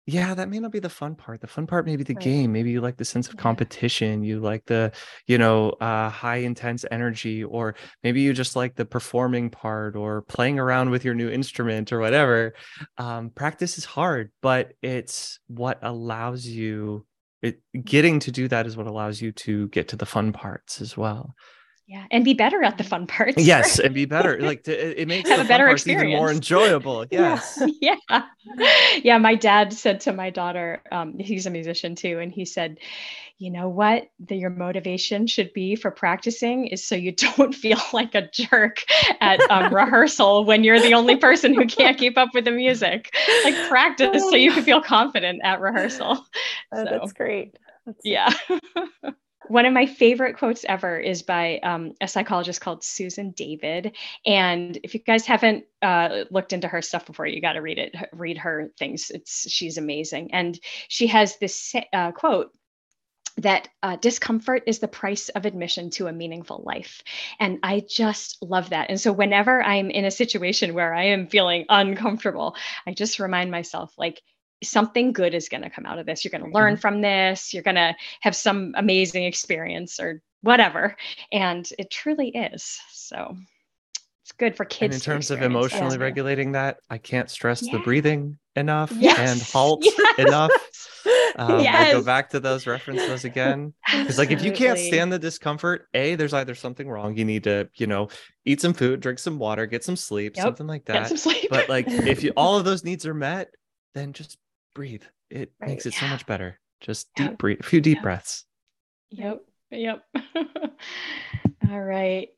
S2: yeah that may not be the fun part the fun part may be the right. game maybe you like the sense of competition you like the you know uh, high intense energy or maybe you just like the performing part or playing around with your new instrument or whatever um, practice is hard but it's what allows you it getting to do that is what allows you to get to the fun parts as well
S1: Yeah, and be better at the fun parts. (laughs)
S2: Yes, and be better. (laughs) Like to, it, it makes
S1: Have
S2: the
S1: a better
S2: fun parts even more enjoyable. (laughs) Yes.
S1: yeah yeah my dad said to my daughter um, he's a musician too and he said you know what the, your motivation should be for practicing is so you don't feel like a jerk at um, rehearsal when you're the only person who can't keep up with the music like practice so you can feel confident at rehearsal
S3: Oh,
S1: So,
S3: that's great. That's
S1: yeah one of my favorite quotes ever is by um, a psychologist called Susan David. And if you guys haven't uh, looked into her stuff before, you got to read it. Read her things. It's she's amazing. And she has this uh, quote that uh, discomfort is the price of admission to a meaningful life. And I just love that. And so whenever I'm in a situation where I am feeling uncomfortable, I just remind myself, like, something good is going to come out of this. You're going to learn from this. You're going to have some amazing experience or whatever. And it truly is. So it's good for kids.
S2: And in terms of
S1: that
S2: emotionally regulating that, I can't stress the breathing enough
S1: Yes.
S2: and halt (laughs)
S1: Yes.
S2: enough. Um, I go back to those, reference those again. Because like if you can't stand the discomfort, A, there's either something wrong. You need to, you know, eat some food, drink some water, get some sleep,
S1: Yep.
S2: something like
S1: Get
S2: that.
S1: some sleep.
S2: But like if you (laughs) all of those needs are met, then just breathe. It
S3: Right.
S2: makes it so much better. Just
S1: Yeah.
S2: deep breathe, a few deep
S1: Yeah.
S2: breaths.
S1: Yep. Yep. (laughs) All right.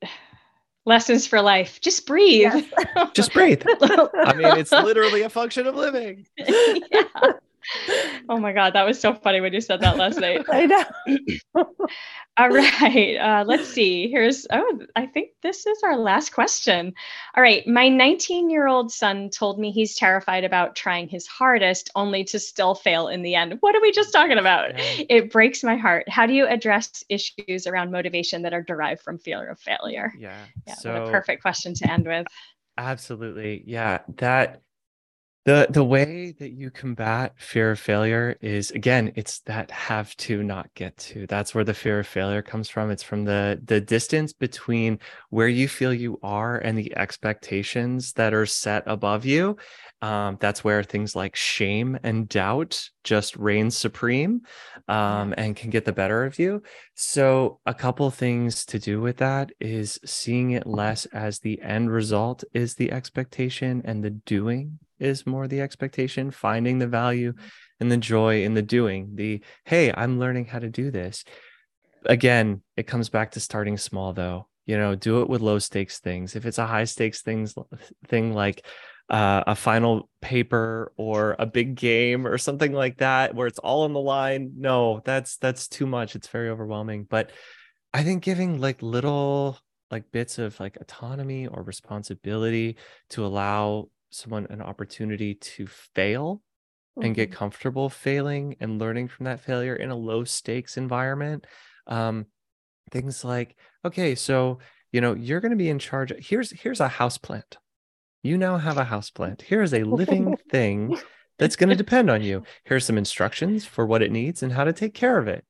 S1: Lessons for life. Just breathe.
S3: Yes.
S2: Just breathe. (laughs) I mean, it's literally a function of living. (laughs)
S1: yeah. Oh my God. That was so funny when you said that last night. (laughs)
S3: I know. (laughs)
S1: All right. Uh, let's see. Here's, oh, I think this is our last question. All right. My 19 year old son told me he's terrified about trying his hardest only to still fail in the end. What are we just talking about?
S2: Yeah.
S1: It breaks my heart. How do you address issues around motivation that are derived from fear of failure?
S2: Yeah.
S1: Yeah,
S2: so
S1: what a perfect question to end with.
S2: Absolutely. Yeah. That the the way that you combat fear of failure is again, it's that have to not get to. That's where the fear of failure comes from. It's from the the distance between where you feel you are and the expectations that are set above you. Um, that's where things like shame and doubt just reign supreme um, and can get the better of you. So, a couple things to do with that is seeing it less as the end result is the expectation and the doing is more the expectation, finding the value and the joy in the doing. The hey, I'm learning how to do this. Again, it comes back to starting small though. You know, do it with low stakes things. If it's a high stakes things thing like uh, a final paper or a big game or something like that where it's all on the line no that's that's too much it's very overwhelming but i think giving like little like bits of like autonomy or responsibility to allow someone an opportunity to fail and get comfortable failing and learning from that failure in a low stakes environment um things like okay so you know you're going to be in charge here's here's a house plant. You now have a house plant. Here is a living (laughs) thing that's going to depend on you. Here's some instructions for what it needs and how to take care of it.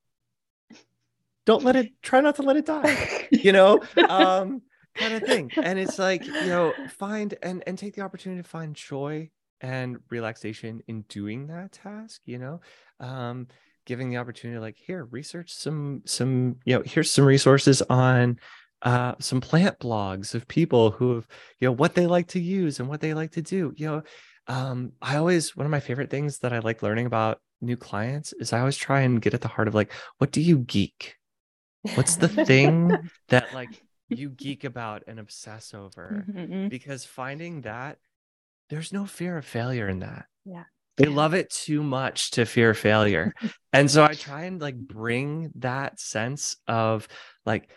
S2: Don't let it try not to let it die (laughs) you know? (laughs) Um kind of thing and it's like you know find and and take the opportunity to find joy and relaxation in doing that task you know um giving the opportunity like here research some some you know here's some resources on uh some plant blogs of people who have you know what they like to use and what they like to do you know um i always one of my favorite things that i like learning about new clients is i always try and get at the heart of like what do you geek? What's the (laughs) thing that like you geek about and obsess over
S1: Mhm.
S2: because finding that there's no fear of failure in that
S3: Yeah.
S2: they love it too much to fear failure (laughs) and so i try and like bring that sense of like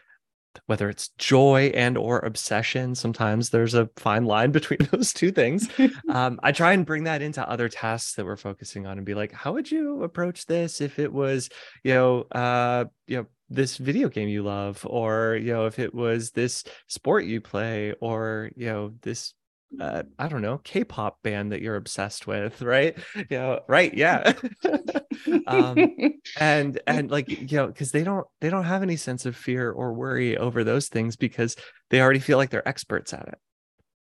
S2: whether it's joy and or obsession sometimes there's a fine line (laughs) between those two things (laughs) um, i try and bring that into other tasks that we're focusing on and be like how would you approach this if it was you know uh you know this video game you love or you know if it was this sport you play or you know this uh, I don't know, K-pop band that you're obsessed with, (laughs) right? You know, right? Yeah. (laughs) um, (laughs) and and like you know, because they don't they don't have any sense of fear or worry over those things because they already feel like they're experts at it.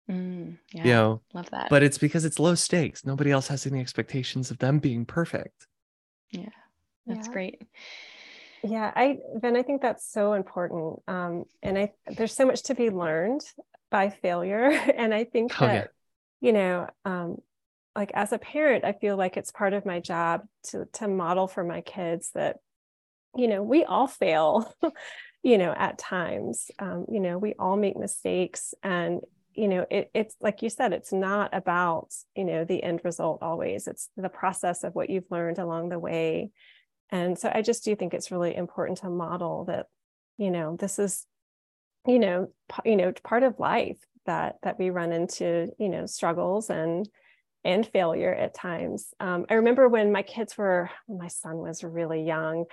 S1: Mm, yeah,
S2: You know,
S1: love that.
S2: but it's because it's low stakes. Nobody else has any expectations of them being perfect.
S1: Yeah, that's
S3: Yeah.
S1: great.
S3: Yeah, I Vin, I think that's so important. Um, and I there's so much to be learned by failure. (laughs) And I think
S2: Oh,
S3: that,
S2: yeah.
S3: you know, um, like as a parent, I feel like it's part of my job to to model for my kids that, you know, we all fail, (laughs) you know, at times. Um, you know, we all make mistakes and you know it, it's like you said it's not about you know the end result always it's the process of what you've learned along the way and so i just do think it's really important to model that you know this is you know p- you know part of life that that we run into you know struggles and and failure at times um, i remember when my kids were my son was really young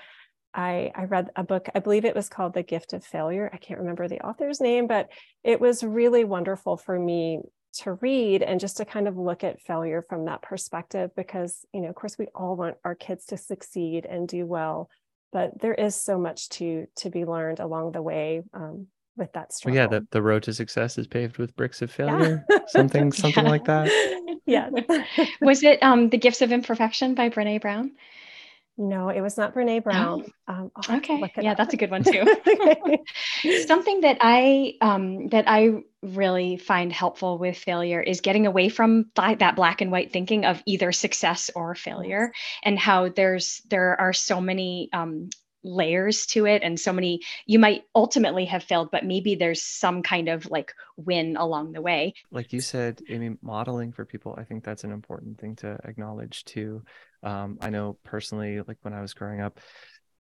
S3: I, I read a book, I believe it was called The Gift of Failure. I can't remember the author's name, but it was really wonderful for me to read and just to kind of look at failure from that perspective because, you know, of course, we all want our kids to succeed and do well, but there is so much to to be learned along the way um, with that
S2: Well, yeah, the, the road to success is paved with bricks of
S3: Yeah.
S2: failure. (laughs) Something something
S1: Yeah.
S2: like that. (laughs)
S3: yeah. (laughs)
S1: Was it um, The Gifts of Imperfection by Brene Brown?
S3: No, it was not Brene Brown. Um, to
S1: Okay. Yeah,
S3: up.
S1: that's a good one too. (laughs) Something that I um, that I really find helpful with failure is getting away from th- that black and white thinking of either success or failure, and how there's there are so many um, layers to it, and so many you might ultimately have failed, but maybe there's some kind of like win along the way.
S2: like you said, Amy, modeling for people, I think that's an important thing to acknowledge too. Um, I know personally, like when I was growing up,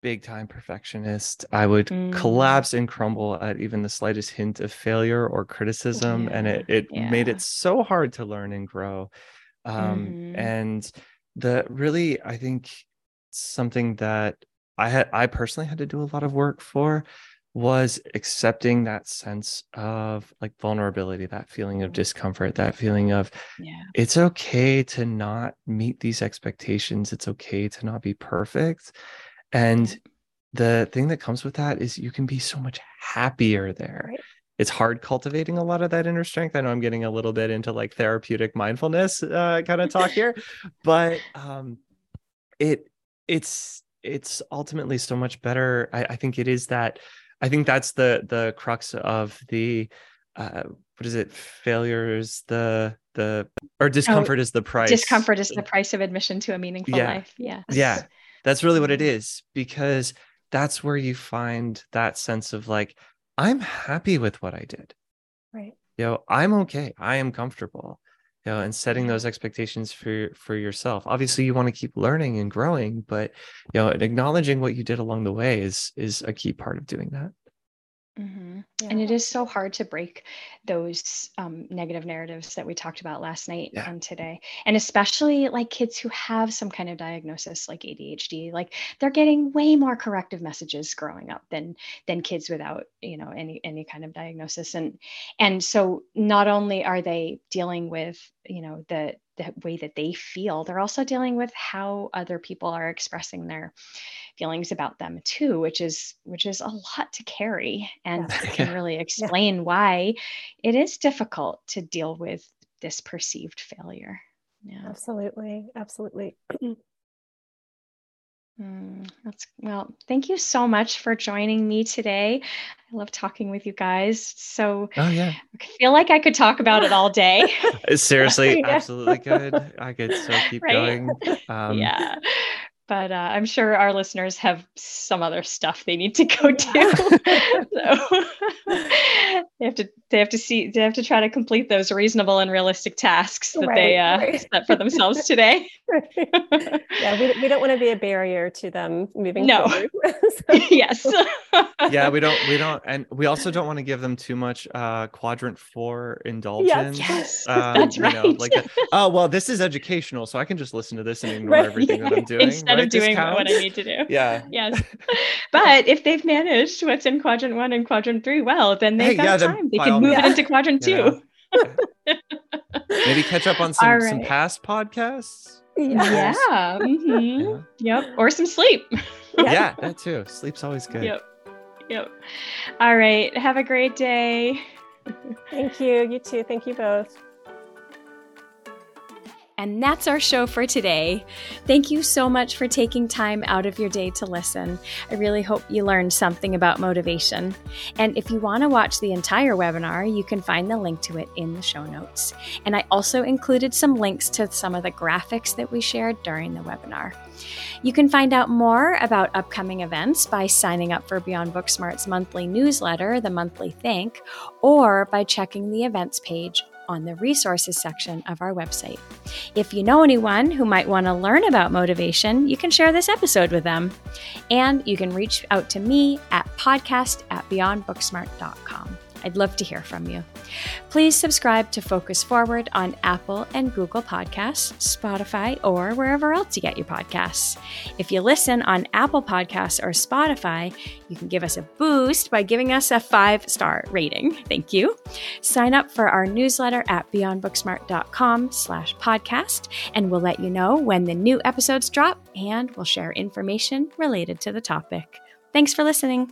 S2: big time perfectionist, I would
S1: Mm.
S2: collapse and crumble at even the slightest hint of failure or criticism. And it, it made it so hard to learn and grow. Um,
S1: Mhm.
S2: and the really, I think something that I had, I personally had to do a lot of work for was accepting that sense of like vulnerability, that feeling of discomfort, that feeling of
S1: Yeah.
S2: it's okay to not meet these expectations. It's okay to not be perfect. And the thing that comes with that is you can be so much happier there.
S3: Right.
S2: It's hard cultivating a lot of that inner strength. I know I'm getting a little bit into like therapeutic mindfulness uh, kind of talk here, (laughs) but um, it it's it's ultimately so much better. I, I think it is that. I think that's the the crux of the uh, what is it? Failures the the or discomfort is the price.
S1: Discomfort is the price of admission to a meaningful
S2: Yeah.
S1: life. Yeah.
S2: Yeah, that's really what it
S1: Mhm.
S2: because that's where you find that sense of like, I'm happy with what I did.
S3: Right.
S2: You know, I'm okay. I am comfortable. You know, and setting
S1: mm-hmm.
S2: those expectations for for yourself. Obviously, you want to keep learning and growing, but you know, and acknowledging what you did along the way is is a key part of doing that.
S1: Mhm.
S3: Yeah.
S1: And it is so hard to break those um, negative narratives that we talked about last night
S2: Yeah.
S1: and today. And especially like kids who have some kind of diagnosis like ADHD, like they're getting way more corrective messages growing up than than kids without, you know, any any kind of diagnosis. And and so not only are they dealing with, you know, the the way that they feel, they're also dealing with how other people are expressing their feelings about them too which is which is a lot to carry and it can (laughs) really explain why it is difficult to deal with this perceived failure. Yeah.
S3: Absolutely. Absolutely. (clears throat)
S1: Mm, that's well thank you so much for joining me today i love talking with you guys so
S2: Oh yeah,
S1: i feel like i could talk about it all day (laughs)
S2: seriously, (laughs)
S3: Yeah.
S2: absolutely good. I could so keep (laughs)
S1: Right?
S2: going. Um,
S1: yeah but uh, i'm sure our listeners have some other stuff they need to go
S3: Yeah.
S1: do (laughs) so they have to they have to see they have to try to complete those reasonable and realistic tasks that they uh,
S3: right.
S1: set for themselves today (laughs)
S3: yeah, we, we don't want to be a barrier to them moving
S1: No.
S3: forward. (laughs)
S1: Yes
S2: yeah we don't we don't and we also don't want to give them too much uh quadrant four indulgence
S1: yes
S2: um,
S1: that's right
S2: know, like the, oh well this is educational so i can just listen to this and ignore
S3: Right,
S2: everything that i'm doing
S1: instead
S2: right?
S1: of
S2: This
S1: doing what i need to do
S2: yeah (laughs)
S1: yes (laughs) but if they've managed what's in quadrant one and quadrant three well then they've
S2: Hey,
S1: got
S2: yeah,
S1: time they can
S2: all
S1: move it into quadrant
S2: You know,
S1: two (laughs)
S2: maybe catch up on some
S1: All
S2: some past podcasts
S3: Yes.
S1: yeah mhm.
S2: yeah.
S1: yep or some sleep
S3: Yeah.
S2: yeah that too sleep's always good
S1: Yep. Yep. All right. Have a great day.
S3: Thank you. You too. Thank you both.
S1: And that's our show for today. Thank you so much for taking time out of your day to listen. I really hope you learned something about motivation. And if you want to watch the entire webinar, you can find the link to it in the show notes. And I also included some links to some of the graphics that we shared during the webinar. You can find out more about upcoming events by signing up for Beyond Booksmart's monthly newsletter, the Monthly Think, or by checking the events page on the resources section of our website. If you know anyone who might want to learn about motivation, you can share this episode with them. And you can reach out to me at podcast at beyondbooksmart.com. I'd love to hear from you. Please subscribe to Focus Forward on Apple and Google Podcasts, Spotify, or wherever else you get your podcasts. If you listen on Apple Podcasts or Spotify, you can give us a boost by giving us a five star rating. Thank you. Sign up for our newsletter at beyondbooksmart.com slash podcast, and we'll let you know when the new episodes drop and we'll share information related to the topic. Thanks for listening.